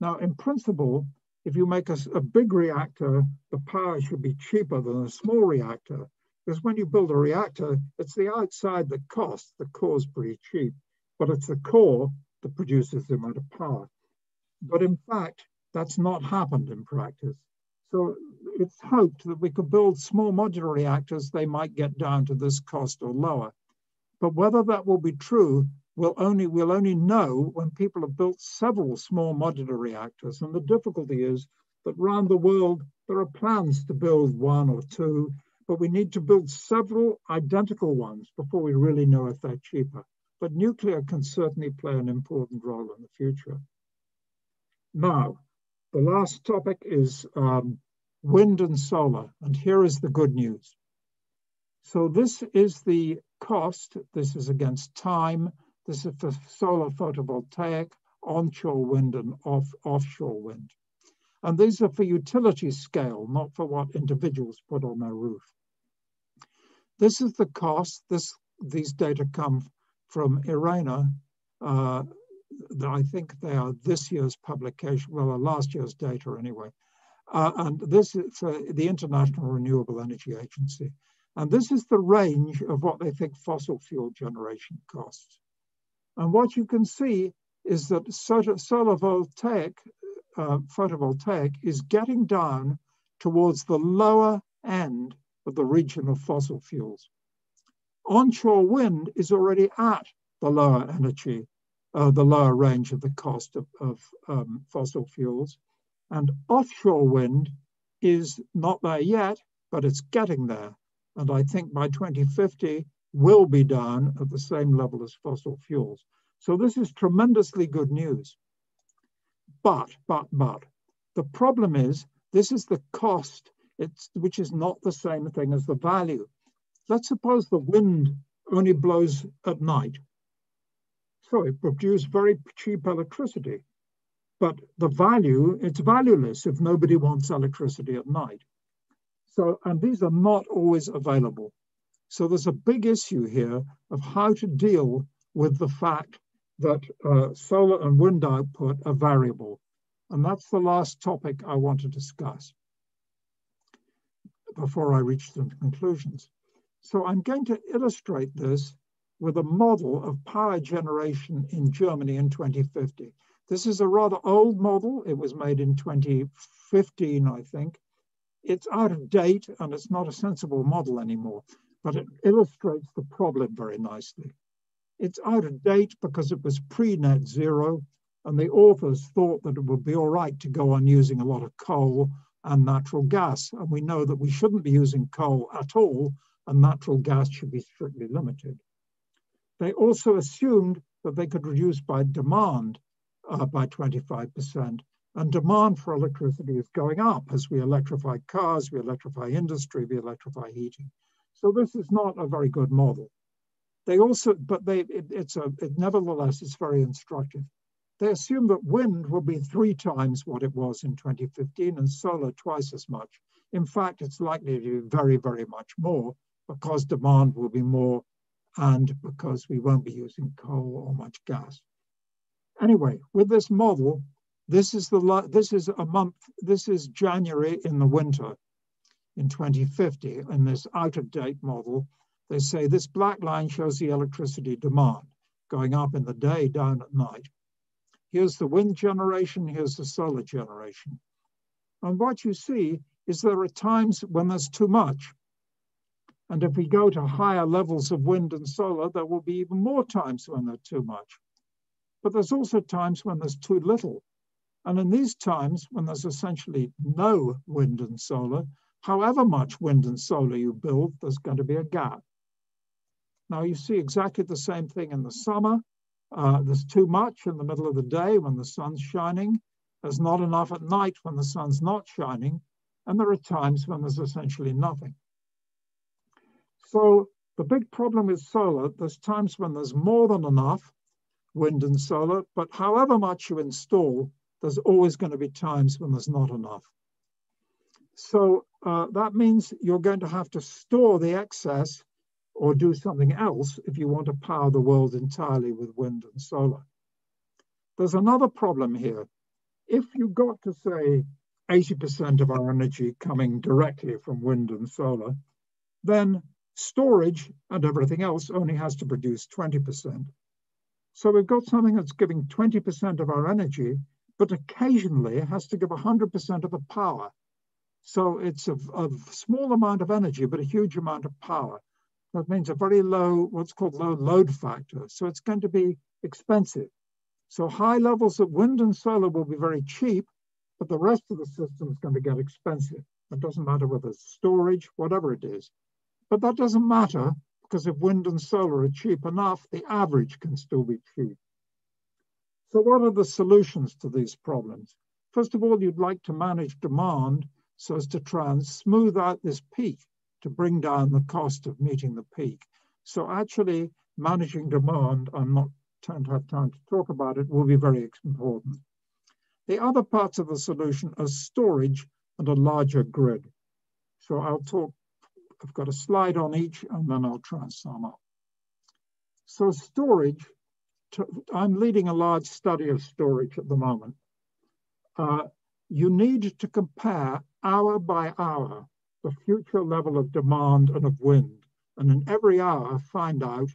Now, in principle, if you make a, a, big reactor, the power should be cheaper than a small reactor. Because when you build a reactor, it's the outside that costs. The core is pretty cheap, but it's the core that produces the amount of power. But in fact, that's not happened in practice. So it's hoped that we could build small modular reactors, they might get down to this cost or lower. But whether that will be true we'll only, we'll only know when people have built several small modular reactors. And the difficulty is that around the world, there are plans to build one or two, but we need to build several identical ones before we really know if they're cheaper. But nuclear can certainly play an important role in the future. Now, the last topic is um, wind and solar. And here is the good news. So this is the cost. This is against time. This is for solar photovoltaic, onshore wind and off, offshore wind. And these are for utility scale, not for what individuals put on their roof. This is the cost. This, these data come from IRENA. Uh, I think they are this year's publication, well, last year's data anyway. Uh, and this is the International Renewable Energy Agency. And this is the range of what they think fossil fuel generation costs. And what you can see is that solar voltaic, uh, photovoltaic is getting down towards the lower end of the region of fossil fuels. Onshore wind is already at the lower energy, uh, the lower range of the cost of, of um, fossil fuels. And offshore wind is not there yet, but it's getting there. And I think by 2050, will be done at the same level as fossil fuels. So this is tremendously good news. But, but, but, the problem is this is the cost, it's, which is not the same thing as the value. Let's suppose the wind only blows at night. So it produces very cheap electricity. But the value, it's valueless if nobody wants electricity at night. So, and these are not always available. So there's a big issue here of how to deal with the fact that uh, solar and wind output are variable. And that's the last topic I want to discuss before I reach the conclusions. So I'm going to illustrate this with a model of power generation in Germany in 2050. This is a rather old model. It was made in 2015, I think. It's out of date and it's not a sensible model anymore but it illustrates the problem very nicely. It's out of date because it was pre-net zero, and the authors thought that it would be all right to go on using a lot of coal and natural gas. And we know that we shouldn't be using coal at all, and natural gas should be strictly limited. They also assumed that they could reduce by demand uh, by 25%. And demand for electricity is going up as we electrify cars, we electrify industry, we electrify heating. So this is not a very good model. They also, but they, it, it's a, it, nevertheless, it's very instructive. They assume that wind will be three times what it was in 2015 and solar twice as much. In fact, it's likely to be very, very much more because demand will be more and because we won't be using coal or much gas. Anyway, with this model, this is the this is a month, this is January in the winter in 2050 in this out of date model. They say this black line shows the electricity demand going up in the day, down at night. Here's the wind generation, here's the solar generation. And what you see is there are times when there's too much. And if we go to higher levels of wind and solar, there will be even more times when there's too much. But there's also times when there's too little. And in these times, when there's essentially no wind and solar, however much wind and solar you build, there's going to be a gap. Now you see exactly the same thing in the summer. Uh, there's too much in the middle of the day when the sun's shining. There's not enough at night when the sun's not shining. And there are times when there's essentially nothing. So the big problem with solar, there's times when there's more than enough wind and solar, but however much you install, there's always going to be times when there's not enough. So uh, that means you're going to have to store the excess or do something else if you want to power the world entirely with wind and solar. There's another problem here. If you got to say 80% of our energy coming directly from wind and solar, then storage and everything else only has to produce 20%. So we've got something that's giving 20% of our energy, but occasionally has to give 100% of the power. So it's a, a, small amount of energy, but a huge amount of power. That means a very low, what's called low load factor. So it's going to be expensive. So high levels of wind and solar will be very cheap, but the rest of the system is going to get expensive. It doesn't matter whether it's storage, whatever it is. But that doesn't matter because if wind and solar are cheap enough, the average can still be cheap. So what are the solutions to these problems? First of all, you'd like to manage demand so as to try and smooth out this peak to bring down the cost of meeting the peak. So actually managing demand, I'm not to have time to talk about it, will be very important. The other parts of the solution are storage and a larger grid. So I'll talk, I've got a slide on each and then I'll try and sum up. So storage, to, I'm leading a large study of storage at the moment. Uh, you need to compare hour by hour the future level of demand and of wind. And in every hour, find out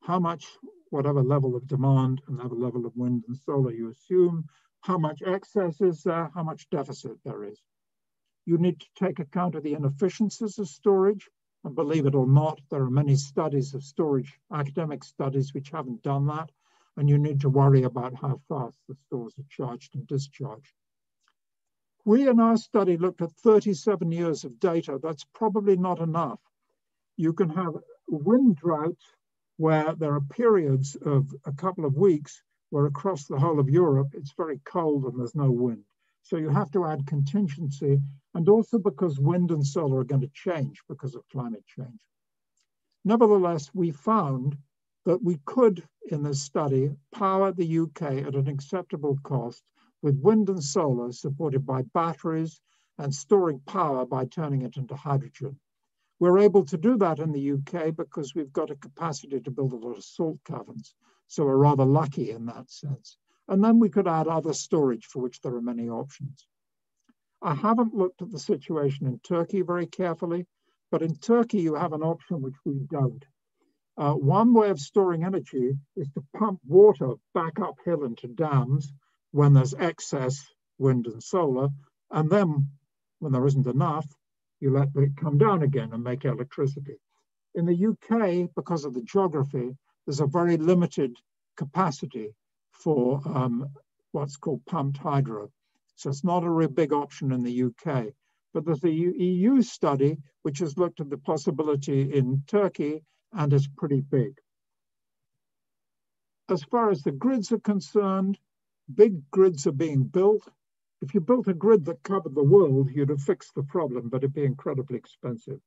how much, whatever level of demand and whatever level of wind and solar you assume, how much excess is there, how much deficit there is. You need to take account of the inefficiencies of storage. And believe it or not, there are many studies of storage, academic studies, which haven't done that. And you need to worry about how fast the stores are charged and discharged. We in our study looked at 37 years of data. That's probably not enough. You can have wind drought where there are periods of a couple of weeks where across the whole of Europe it's very cold and there's no wind. So you have to add contingency and also because wind and solar are going to change because of climate change. Nevertheless, we found that we could, in this study, power the UK at an acceptable cost with wind and solar supported by batteries and storing power by turning it into hydrogen. We're able to do that in the UK because we've got a capacity to build a lot of salt caverns. So we're rather lucky in that sense. And then we could add other storage for which there are many options. I haven't looked at the situation in Turkey very carefully, but in Turkey you have an option which we don't. Uh, one way of storing energy is to pump water back uphill into dams when there's excess wind and solar. And then when there isn't enough, you let it come down again and make electricity. In the UK, because of the geography, there's a very limited capacity for um, what's called pumped hydro. So it's not a big option in the UK. But there's a EU study which has looked at the possibility in Turkey and is pretty big. As far as the grids are concerned, big grids are being built. If you built a grid that covered the world, you'd have fixed the problem, but it'd be incredibly expensive.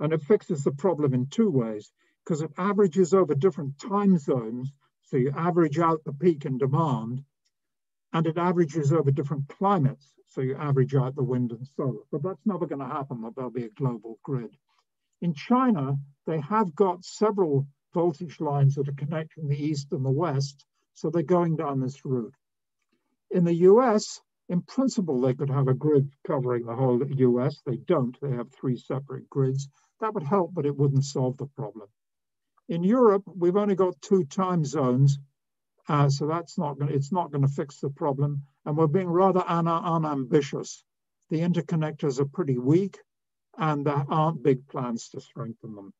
And it fixes the problem in two ways, because it averages over different time zones. So you average out the peak in demand, and it averages over different climates. So you average out the wind and solar. But that's never going to happen, that there'll be a global grid. In China, they have got several voltage lines that are connecting the east and the west. So they're going down this route. In the US, in principle, they could have a grid covering the whole US. They don't. They have three separate grids. That would help, but it wouldn't solve the problem. In Europe, we've only got two time zones, uh, so that's not going. It's not going to fix the problem, and we're being rather un unambitious. The interconnectors are pretty weak, and there aren't big plans to strengthen them.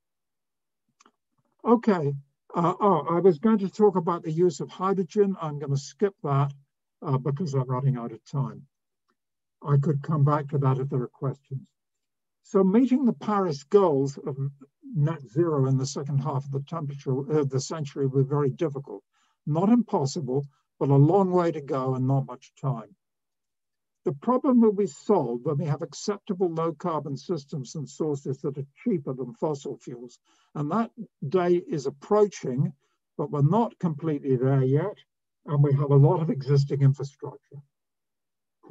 Okay. Uh, oh, I was going to talk about the use of hydrogen. I'm going to skip that uh, because I'm running out of time. I could come back to that if there are questions. So meeting the Paris goals of net zero in the second half of the temperature of uh, the century will be very difficult. Not impossible, but a long way to go and not much time. The problem will be solved when we have acceptable low carbon systems and sources that are cheaper than fossil fuels. And that day is approaching, but we're not completely there yet and we have a lot of existing infrastructure.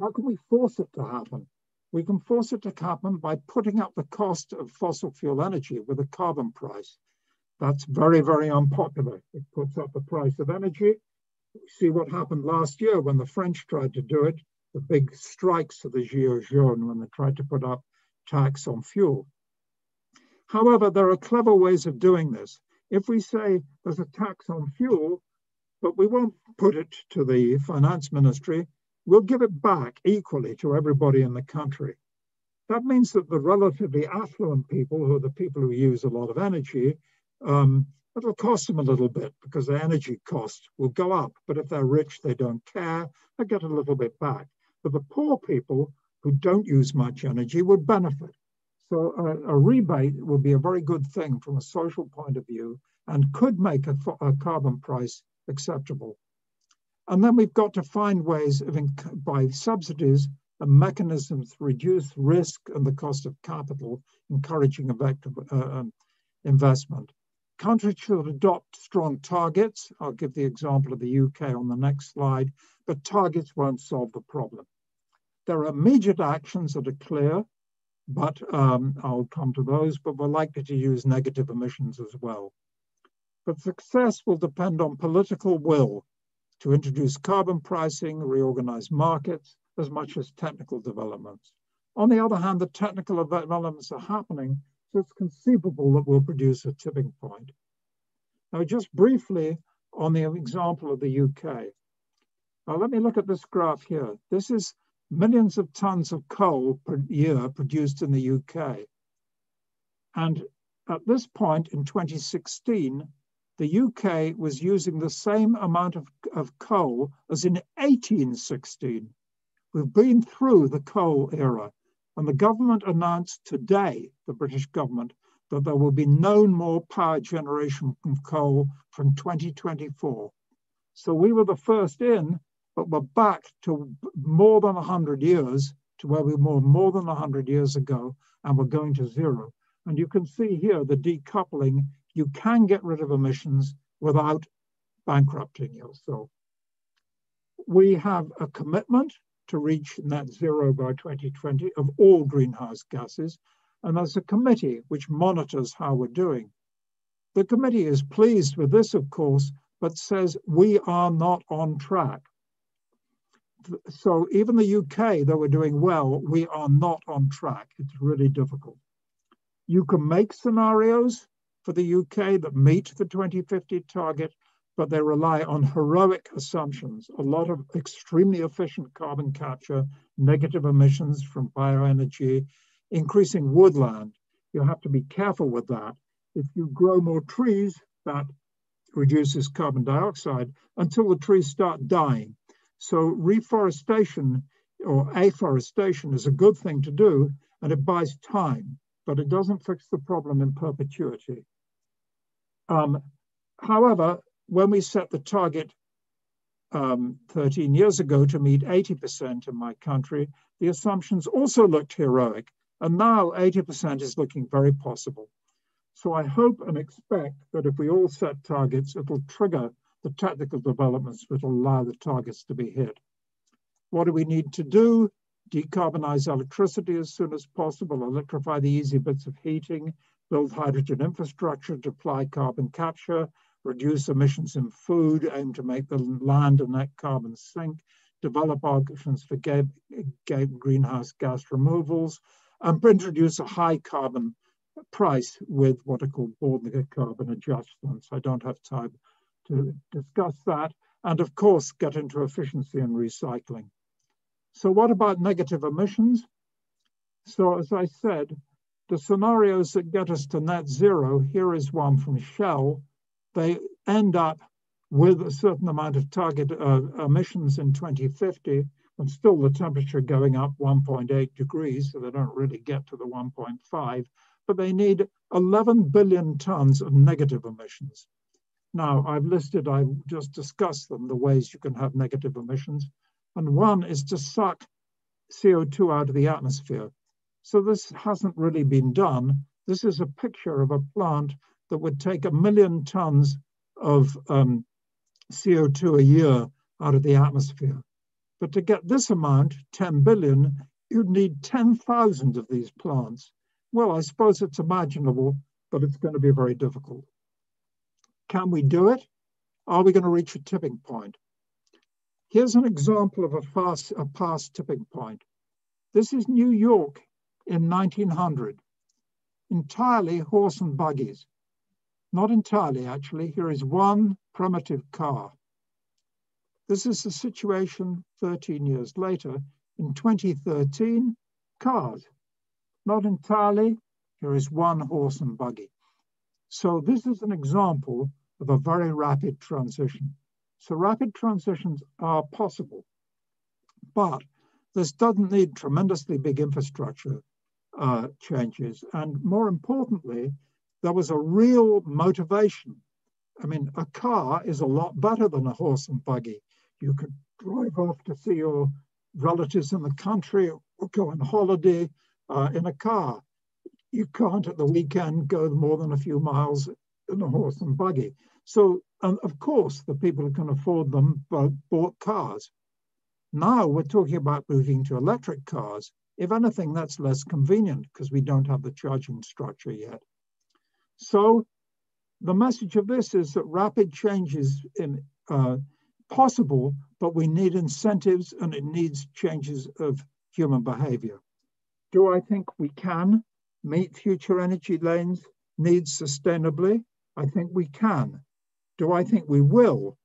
How can we force it to happen? We can force it to happen by putting up the cost of fossil fuel energy with a carbon price. That's very, very unpopular. It puts up the price of energy. See what happened last year when the French tried to do it, the big strikes of the Gilets jaunes when they tried to put up tax on fuel. However, there are clever ways of doing this. If we say there's a tax on fuel, but we won't put it to the finance ministry, we'll give it back equally to everybody in the country. That means that the relatively affluent people, who are the people who use a lot of energy, um, it'll cost them a little bit because the energy cost will go up. But if they're rich, they don't care, they get a little bit back. But the poor people who don't use much energy would benefit. So a, a rebate would be a very good thing from a social point of view and could make a, a carbon price acceptable. And then we've got to find ways of, by subsidies and mechanisms to reduce risk and the cost of capital, encouraging effective uh, um, investment. Countries should adopt strong targets. I'll give the example of the UK on the next slide, but targets won't solve the problem. There are immediate actions that are clear, but um, I'll come to those, but we're likely to use negative emissions as well. But success will depend on political will to introduce carbon pricing, reorganize markets, as much as technical developments. On the other hand, the technical developments are happening, so it's conceivable that we'll produce a tipping point. Now, just briefly on the example of the UK. Now, let me look at this graph here. This is millions of tons of coal per year produced in the UK. And at this point in 2016, the UK was using the same amount of, of coal as in 1816. We've been through the coal era, and the government announced today, the British government, that there will be no more power generation from coal from 2024. So we were the first in, but we're back to more than 100 years to where we were more than 100 years ago, and we're going to zero. And you can see here the decoupling you can get rid of emissions without bankrupting yourself. We have a commitment to reach net zero by 2020 of all greenhouse gases, and there's a committee which monitors how we're doing. The committee is pleased with this, of course, but says we are not on track. So even the UK, though we're doing well, we are not on track. It's really difficult. You can make scenarios for the UK that meet the 2050 target, but they rely on heroic assumptions, a lot of extremely efficient carbon capture, negative emissions from bioenergy, increasing woodland. You have to be careful with that. If you grow more trees, that reduces carbon dioxide until the trees start dying. So reforestation or afforestation is a good thing to do and it buys time, but it doesn't fix the problem in perpetuity. Um, however, when we set the target um, 13 years ago to meet 80% in my country, the assumptions also looked heroic. And now 80% is looking very possible. So I hope and expect that if we all set targets, it'll trigger the technical developments that will allow the targets to be hit. What do we need to do? Decarbonize electricity as soon as possible, electrify the easy bits of heating, build hydrogen infrastructure to apply carbon capture, reduce emissions in food, aim to make the land and net carbon sink, develop options for greenhouse gas removals, and introduce a high carbon price with what are called border carbon adjustments. I don't have time to discuss that. And of course, get into efficiency and recycling. So what about negative emissions? So as I said, the scenarios that get us to net zero, here is one from Shell, they end up with a certain amount of target uh, emissions in 2050, and still the temperature going up 1.8 degrees, so they don't really get to the 1.5, but they need 11 billion tons of negative emissions. Now, I've listed, I've just discussed them, the ways you can have negative emissions, and one is to suck CO2 out of the atmosphere. So this hasn't really been done. This is a picture of a plant that would take a million tons of um, CO2 a year out of the atmosphere. But to get this amount, 10 billion, you'd need 10,000 of these plants. Well, I suppose it's imaginable, but it's going to be very difficult. Can we do it? Are we going to reach a tipping point? Here's an example of a, fast, a past tipping point. This is New York in 1900, entirely horse and buggies. Not entirely, actually. Here is one primitive car. This is the situation 13 years later. In 2013, cars. Not entirely. Here is one horse and buggy. So this is an example of a very rapid transition. So rapid transitions are possible, but this doesn't need tremendously big infrastructure uh, changes. And more importantly, there was a real motivation. I mean, a car is a lot better than a horse and buggy. You could drive off to see your relatives in the country or go on holiday uh, in a car. You can't at the weekend go more than a few miles in a horse and buggy. So, and of course, the people who can afford them bought cars. Now we're talking about moving to electric cars. If anything, that's less convenient because we don't have the charging structure yet. So the message of this is that rapid change is in, uh, possible, but we need incentives and it needs changes of human behavior. Do I think we can meet future energy lanes needs sustainably? I think we can. Do I think we will?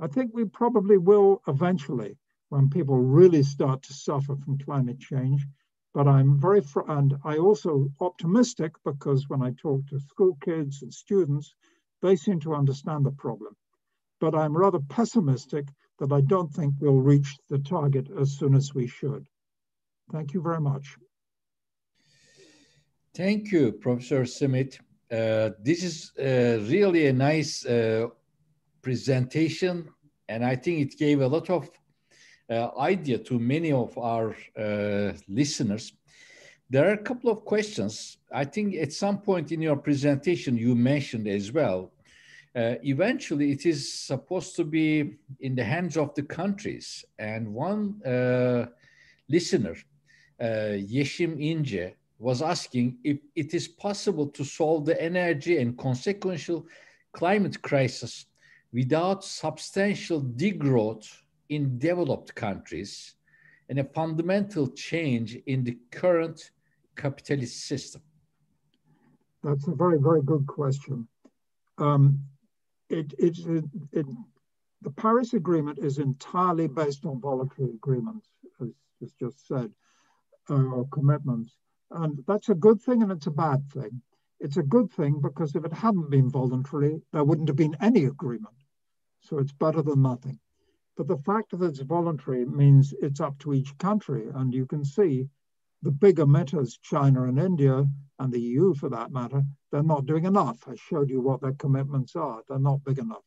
I think we probably will eventually when people really start to suffer from climate change. But I'm very, fr- and I also optimistic because when I talk to school kids and students, they seem to understand the problem. But I'm rather pessimistic that I don't think we'll reach the target as soon as we should. Thank you very much. Thank you, Professor Smith. Uh, this is uh, really a nice uh, presentation, and I think it gave a lot of idea to many of our uh, listeners. There are a couple of questions. I think at some point in your presentation, you mentioned as well. Uh, eventually, it is supposed to be in the hands of the countries. And one uh, listener, uh, Yeshim Ince, was asking if it is possible to solve the energy and consequential climate crisis without substantial degrowth in developed countries and a fundamental change in the current capitalist system? That's a very, very good question. Um, it, it, it, the Paris Agreement is entirely based on voluntary agreements, as, as just said, uh, or commitments. And that's a good thing and it's a bad thing. It's a good thing because if it hadn't been voluntary, there wouldn't have been any agreement. So it's better than nothing. But the fact that it's voluntary means it's up to each country. And you can see the big emitters, China and India, and the EU for that matter, they're not doing enough. I showed you what their commitments are. They're not big enough.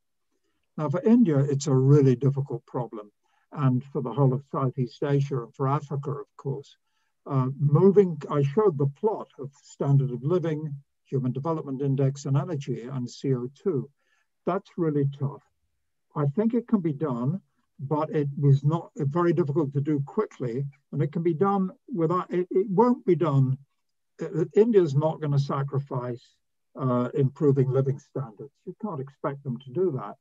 Now, for India, it's a really difficult problem. And for the whole of Southeast Asia and for Africa, of course. Uh, moving, I showed the plot of standard of living, human development index, and energy and CO2. That's really tough. I think it can be done but it was not very difficult to do quickly, and it can be done without. It, it won't be done. Uh, India's not going to sacrifice uh, improving living standards. You can't expect them to do that.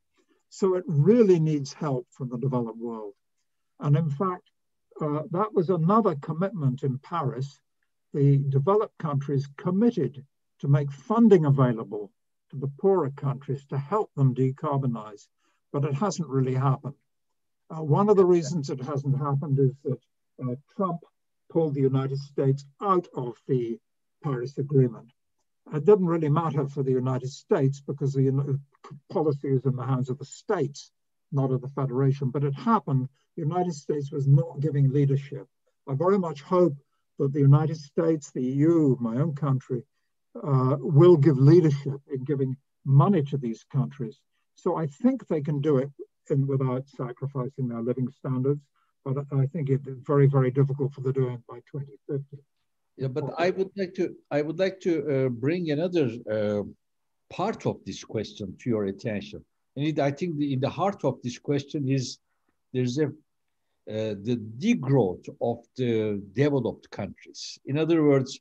So it really needs help from the developed world. And in fact, uh, that was another commitment in Paris. The developed countries committed to make funding available to the poorer countries to help them decarbonize, but it hasn't really happened. Uh, one of the reasons it hasn't happened is that uh, Trump pulled the United States out of the Paris Agreement. It didn't really matter for the United States because the policy is in the hands of the states, not of the Federation. But it happened, the United States was not giving leadership. I very much hope that the United States, the EU, my own country, uh, will give leadership in giving money to these countries. So I think they can do it and without sacrificing their living standards. But I think it's very, very difficult for them to do it by 2050. Yeah, but I would like to I would like to uh, bring another uh, part of this question to your attention. And it, I think the, in the heart of this question is there's a uh, the degrowth of the developed countries. In other words,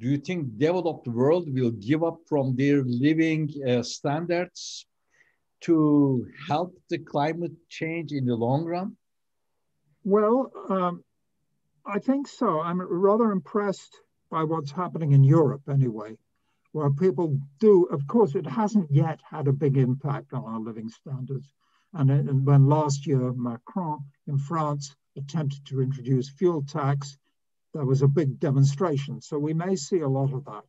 do you think developed world will give up from their living uh, standards to help the climate change in the long run? Well, um, I think so. I'm rather impressed by what's happening in Europe anyway, where people do, of course, it hasn't yet had a big impact on our living standards. And, and when last year Macron in France attempted to introduce fuel tax, there was a big demonstration. So we may see a lot of that.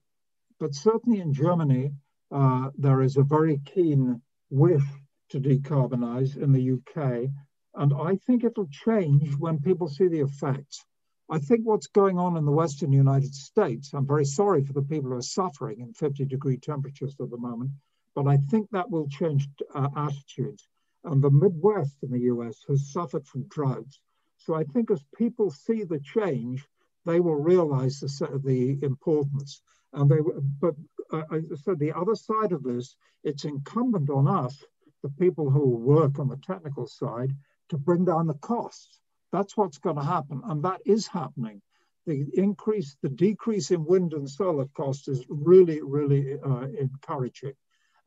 But certainly in Germany, uh, there is a very keen wish to decarbonize in the UK. And I think it'll change when people see the effects. I think what's going on in the Western United States, I'm very sorry for the people who are suffering in 50 degree temperatures at the moment, but I think that will change uh, attitudes. And the Midwest in the US has suffered from droughts. So I think as people see the change, they will realize the, the importance. And they, but uh, I said the other side of this, it's incumbent on us, the people who work on the technical side, to bring down the costs. That's what's going to happen, and that is happening. The increase, the decrease in wind and solar cost is really, really uh, encouraging.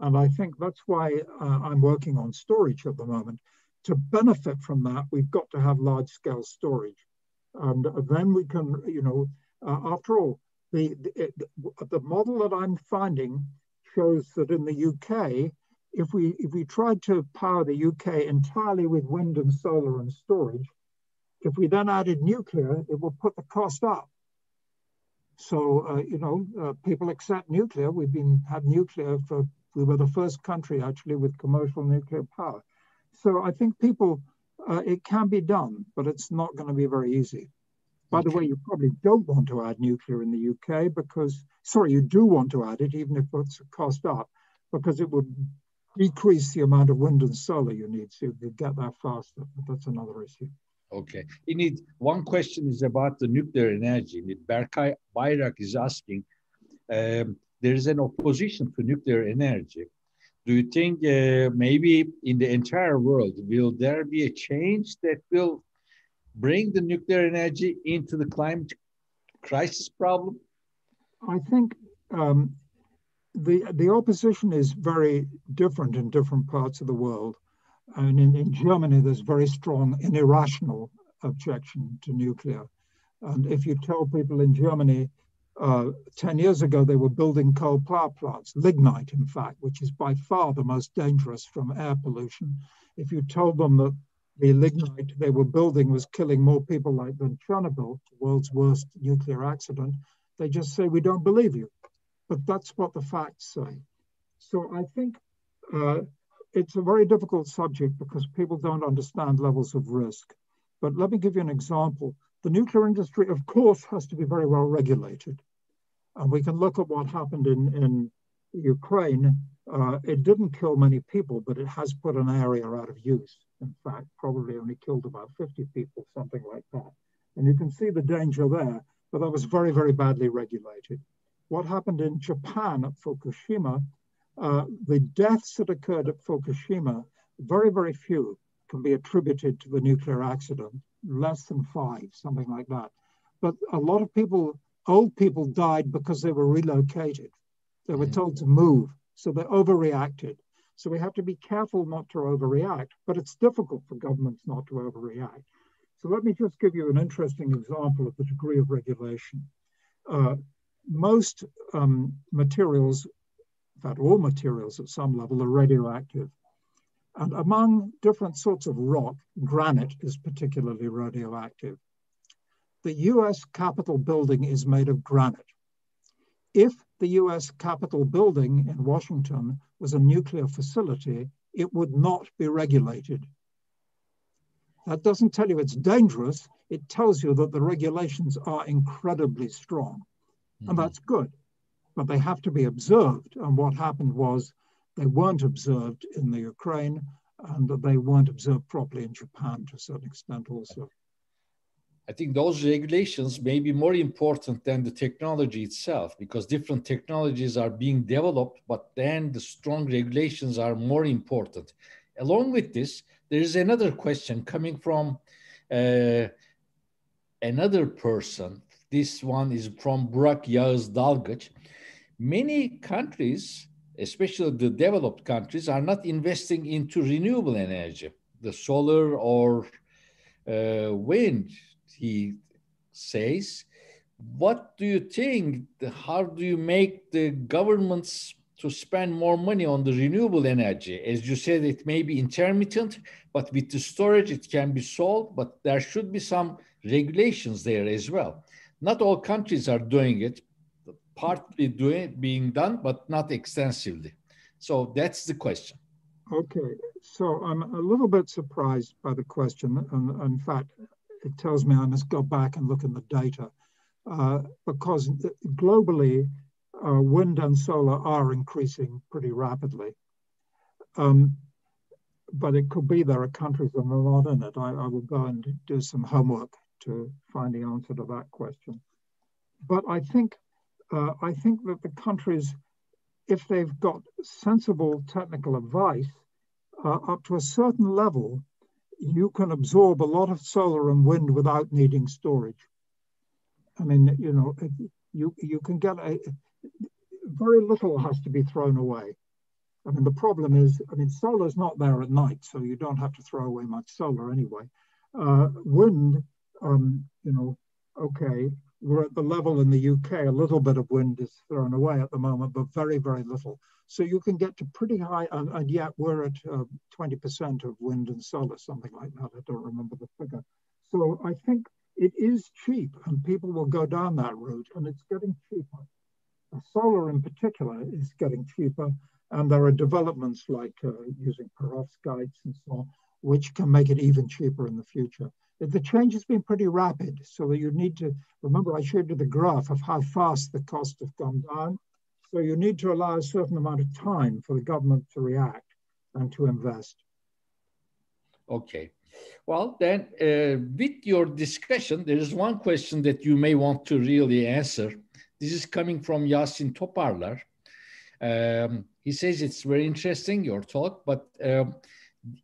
And I think that's why uh, I'm working on storage at the moment to benefit from that, we've got to have large scale storage. And then we can, you know, uh, after all, the, the, the model that I'm finding shows that in the UK, if we, if we tried to power the UK entirely with wind and solar and storage, if we then added nuclear, it will put the cost up. So, uh, you know, uh, people accept nuclear. We've been had nuclear for, we were the first country actually with commercial nuclear power. So I think people, uh, it can be done, but it's not going to be very easy. By the way, you probably don't want to add nuclear in the UK because, sorry, you do want to add it, even if it's cost up, because it would decrease the amount of wind and solar you need, so you could get there faster. But that's another issue. Okay. need one question is about the nuclear energy. Berkay Bayrak is asking, um, there is an opposition to nuclear energy do you think uh, maybe in the entire world will there be a change that will bring the nuclear energy into the climate crisis problem? I think um, the the opposition is very different in different parts of the world. And in, in Germany, there's very strong and irrational objection to nuclear. And if you tell people in Germany uh, 10 years ago, they were building coal power plants, lignite, in fact, which is by far the most dangerous from air pollution. If you told them that the lignite they were building was killing more people like than Chernobyl, the world's worst nuclear accident, they just say, we don't believe you. But that's what the facts say. So I think uh, it's a very difficult subject because people don't understand levels of risk. But let me give you an example. The nuclear industry, of course, has to be very well regulated. And we can look at what happened in, in Ukraine. Uh, it didn't kill many people, but it has put an area out of use. In fact, probably only killed about 50 people, something like that. And you can see the danger there, but that was very, very badly regulated. What happened in Japan at Fukushima, uh, the deaths that occurred at Fukushima, very, very few can be attributed to the nuclear accident less than five, something like that. But a lot of people, old people died because they were relocated. They were told to move, so they overreacted. So we have to be careful not to overreact, but it's difficult for governments not to overreact. So let me just give you an interesting example of the degree of regulation. Uh, most um, materials, in fact, all materials at some level are radioactive. And among different sorts of rock, granite is particularly radioactive. The US Capitol building is made of granite. If the US Capitol building in Washington was a nuclear facility, it would not be regulated. That doesn't tell you it's dangerous, it tells you that the regulations are incredibly strong. Mm-hmm. And that's good, but they have to be observed. And what happened was they weren't observed in the Ukraine and that they weren't observed properly in Japan to a certain extent also. I think those regulations may be more important than the technology itself because different technologies are being developed, but then the strong regulations are more important. Along with this, there is another question coming from uh, another person. This one is from Burak Yağız Dalgıç. Many countries especially the developed countries, are not investing into renewable energy, the solar or uh, wind, he says. What do you think? How do you make the governments to spend more money on the renewable energy? As you said, it may be intermittent, but with the storage, it can be solved, but there should be some regulations there as well. Not all countries are doing it, partly doing being done, but not extensively. So that's the question. Okay, so I'm a little bit surprised by the question, and in fact, it tells me I must go back and look in the data, uh, because globally, uh, wind and solar are increasing pretty rapidly. Um, but it could be there are countries that are not in it. I, I will go and do some homework to find the answer to that question. But I think uh, I think that the countries, if they've got sensible technical advice, uh, up to a certain level, you can absorb a lot of solar and wind without needing storage. I mean, you know, you you can get a very little has to be thrown away. I mean, the problem is, I mean, solar's not there at night, so you don't have to throw away much solar anyway. Uh, wind, um, you know, okay, we're at the level in the UK, a little bit of wind is thrown away at the moment, but very, very little. So you can get to pretty high, and, and yet we're at 20% uh, of wind and solar, something like that. I don't remember the figure. So I think it is cheap, and people will go down that route, and it's getting cheaper. solar in particular is getting cheaper, and there are developments like uh, using perovskites and so on, which can make it even cheaper in the future the change has been pretty rapid. So you need to remember, I showed you the graph of how fast the costs have gone down. So you need to allow a certain amount of time for the government to react and to invest. Okay. Well, then, uh, with your discussion, there is one question that you may want to really answer. This is coming from Yasin Toparlar. Um, he says it's very interesting, your talk, but um,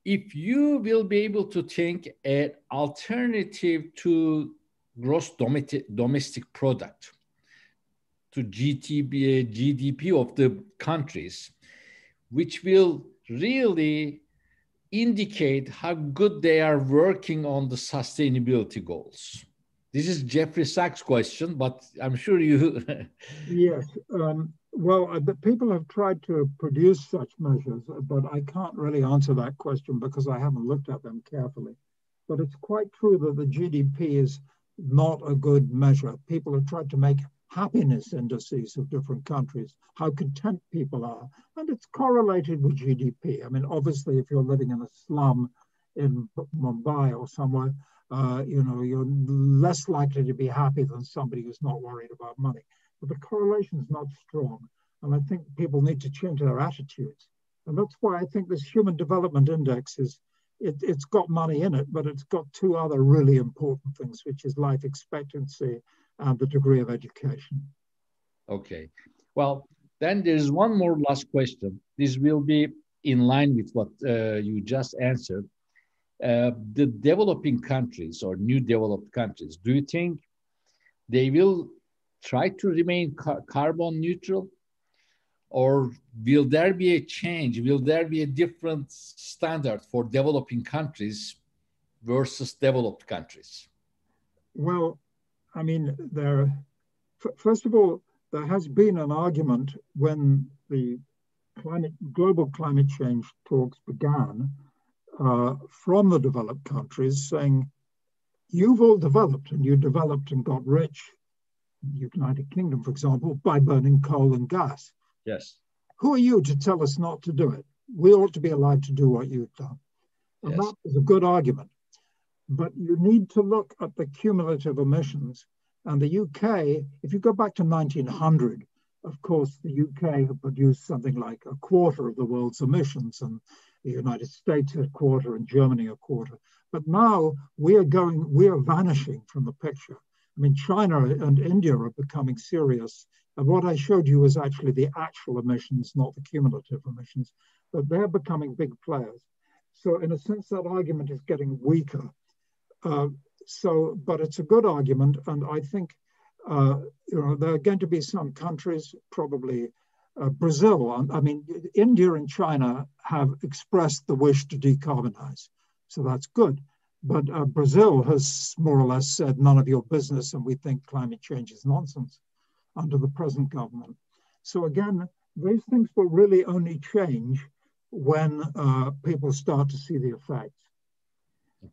if you will be able to think an alternative to gross domestic product to GDP, GDP of the countries, which will really indicate how good they are working on the sustainability goals. This is Jeffrey Sachs' question, but I'm sure you. yes. Um, well, uh, people have tried to produce such measures, uh, but I can't really answer that question because I haven't looked at them carefully. But it's quite true that the GDP is not a good measure. People have tried to make happiness indices of different countries, how content people are, and it's correlated with GDP. I mean, obviously, if you're living in a slum in Mumbai or somewhere, uh, you know, you're less likely to be happy than somebody who's not worried about money but the correlation is not strong. And I think people need to change their attitudes. And that's why I think this Human Development Index is, it, has got money in it, but it's got two other really important things, which is life expectancy and the degree of education. Okay. Well, then there's one more last question. This will be in line with what uh, you just answered. Uh, the developing countries or new developed countries, do you think they will try to remain car carbon neutral? Or will there be a change? Will there be a different standard for developing countries versus developed countries? Well, I mean, there. First of all, there has been an argument when the climate, global climate change talks began uh, from the developed countries saying, you've all developed and you developed and got rich United Kingdom, for example, by burning coal and gas. Yes. Who are you to tell us not to do it? We ought to be allowed to do what you've done. And yes. that is a good argument. But you need to look at the cumulative emissions. And the UK, if you go back to 1900, of course, the UK had produced something like a quarter of the world's emissions, and the United States a quarter, and Germany a quarter. But now we are going, we are vanishing from the picture. I mean, China and India are becoming serious. And what I showed you was actually the actual emissions, not the cumulative emissions, but they're becoming big players. So in a sense, that argument is getting weaker. Uh, so, but it's a good argument. And I think, uh, you know, there are going to be some countries, probably uh, Brazil, I mean, India and China have expressed the wish to decarbonize. So that's good. But uh, Brazil has more or less said, none of your business, and we think climate change is nonsense under the present government. So again, these things will really only change when uh, people start to see the effects.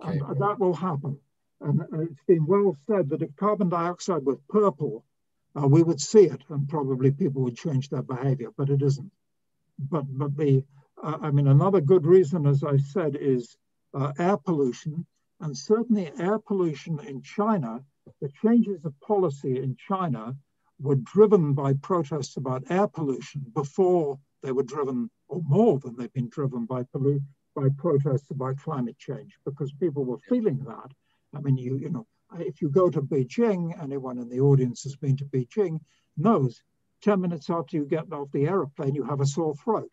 Okay. And that will happen. And it's been well said that if carbon dioxide was purple, uh, we would see it and probably people would change their behavior, but it isn't. But, but the, uh, I mean, another good reason, as I said, is uh, air pollution. And certainly air pollution in China, the changes of policy in China were driven by protests about air pollution before they were driven, or more than they've been driven by, pollu- by protests about climate change, because people were feeling that. I mean, you, you know, if you go to Beijing, anyone in the audience has been to Beijing knows 10 minutes after you get off the aeroplane, you have a sore throat.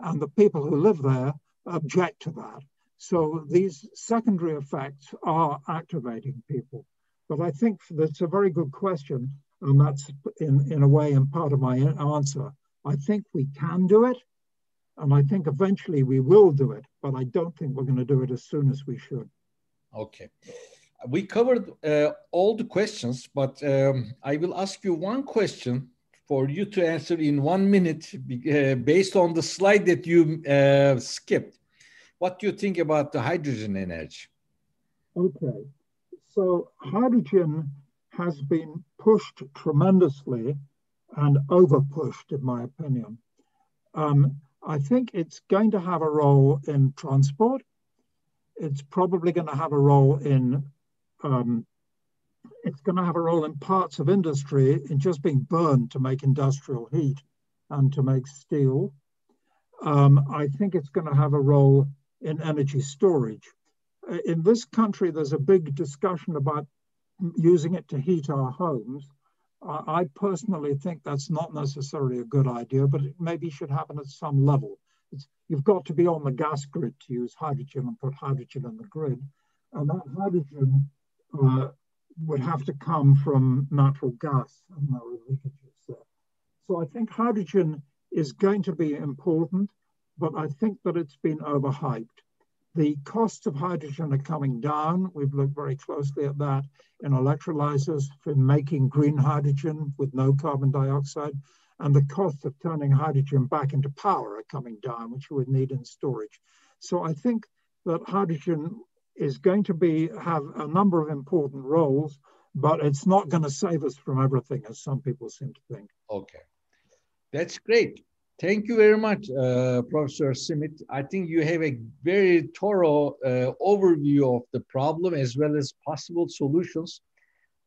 And the people who live there object to that. So these secondary effects are activating people. But I think that's a very good question. And that's in, in a way in part of my answer. I think we can do it. And I think eventually we will do it. But I don't think we're going to do it as soon as we should. Okay we covered uh, all the questions, but um, I will ask you one question for you to answer in one minute uh, based on the slide that you uh, skipped. What do you think about the hydrogen energy? Okay, so hydrogen has been pushed tremendously and over pushed, in my opinion. Um, I think it's going to have a role in transport. It's probably going to have a role in um, it's going to have a role in parts of industry in just being burned to make industrial heat and to make steel. Um, I think it's going to have a role in energy storage. Uh, in this country, there's a big discussion about using it to heat our homes. I personally think that's not necessarily a good idea, but it maybe should happen at some level. It's, you've got to be on the gas grid to use hydrogen and put hydrogen in the grid. And that hydrogen uh, would have to come from natural gas and there are leakages there. So I think hydrogen is going to be important, but I think that it's been overhyped. The costs of hydrogen are coming down. We've looked very closely at that in electrolyzers for making green hydrogen with no carbon dioxide. And the costs of turning hydrogen back into power are coming down, which you would need in storage. So I think that hydrogen is going to be have a number of important roles, but it's not going to save us from everything, as some people seem to think. Okay, that's great. Thank you very much, uh, Professor Smith. I think you have a very thorough uh, overview of the problem as well as possible solutions.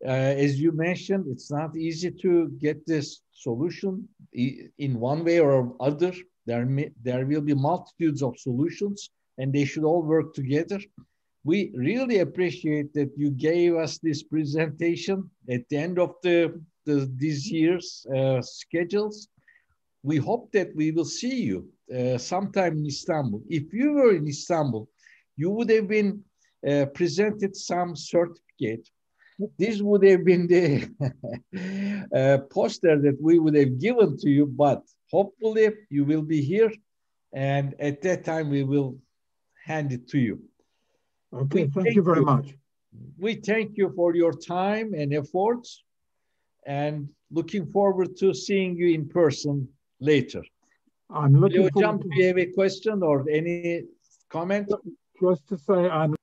Uh, as you mentioned, it's not easy to get this solution in one way or other. There, may, there will be multitudes of solutions and they should all work together we really appreciate that you gave us this presentation at the end of the, the this year's uh, schedules. We hope that we will see you uh, sometime in Istanbul. If you were in Istanbul, you would have been uh, presented some certificate. This would have been the uh, poster that we would have given to you, but hopefully you will be here and at that time we will hand it to you. Okay, thank, thank you very you. much. We thank you for your time and efforts and looking forward to seeing you in person later. I'm looking Leo forward to... do you have a question or any comment? Just to say I'm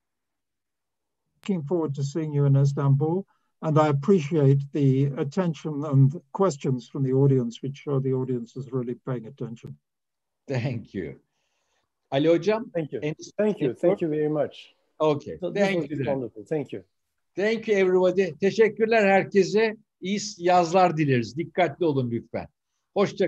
looking forward to seeing you in Istanbul and I appreciate the attention and questions from the audience, which show the audience is really paying attention. Thank you. Ali Hocam. Thank you. Thank you. Thank you very much. Okay. So Thank you. Wonderful. Thank you. Thank you everybody. Teşekkürler herkese. İyi yazlar dileriz. Dikkatli olun lütfen. Hoşça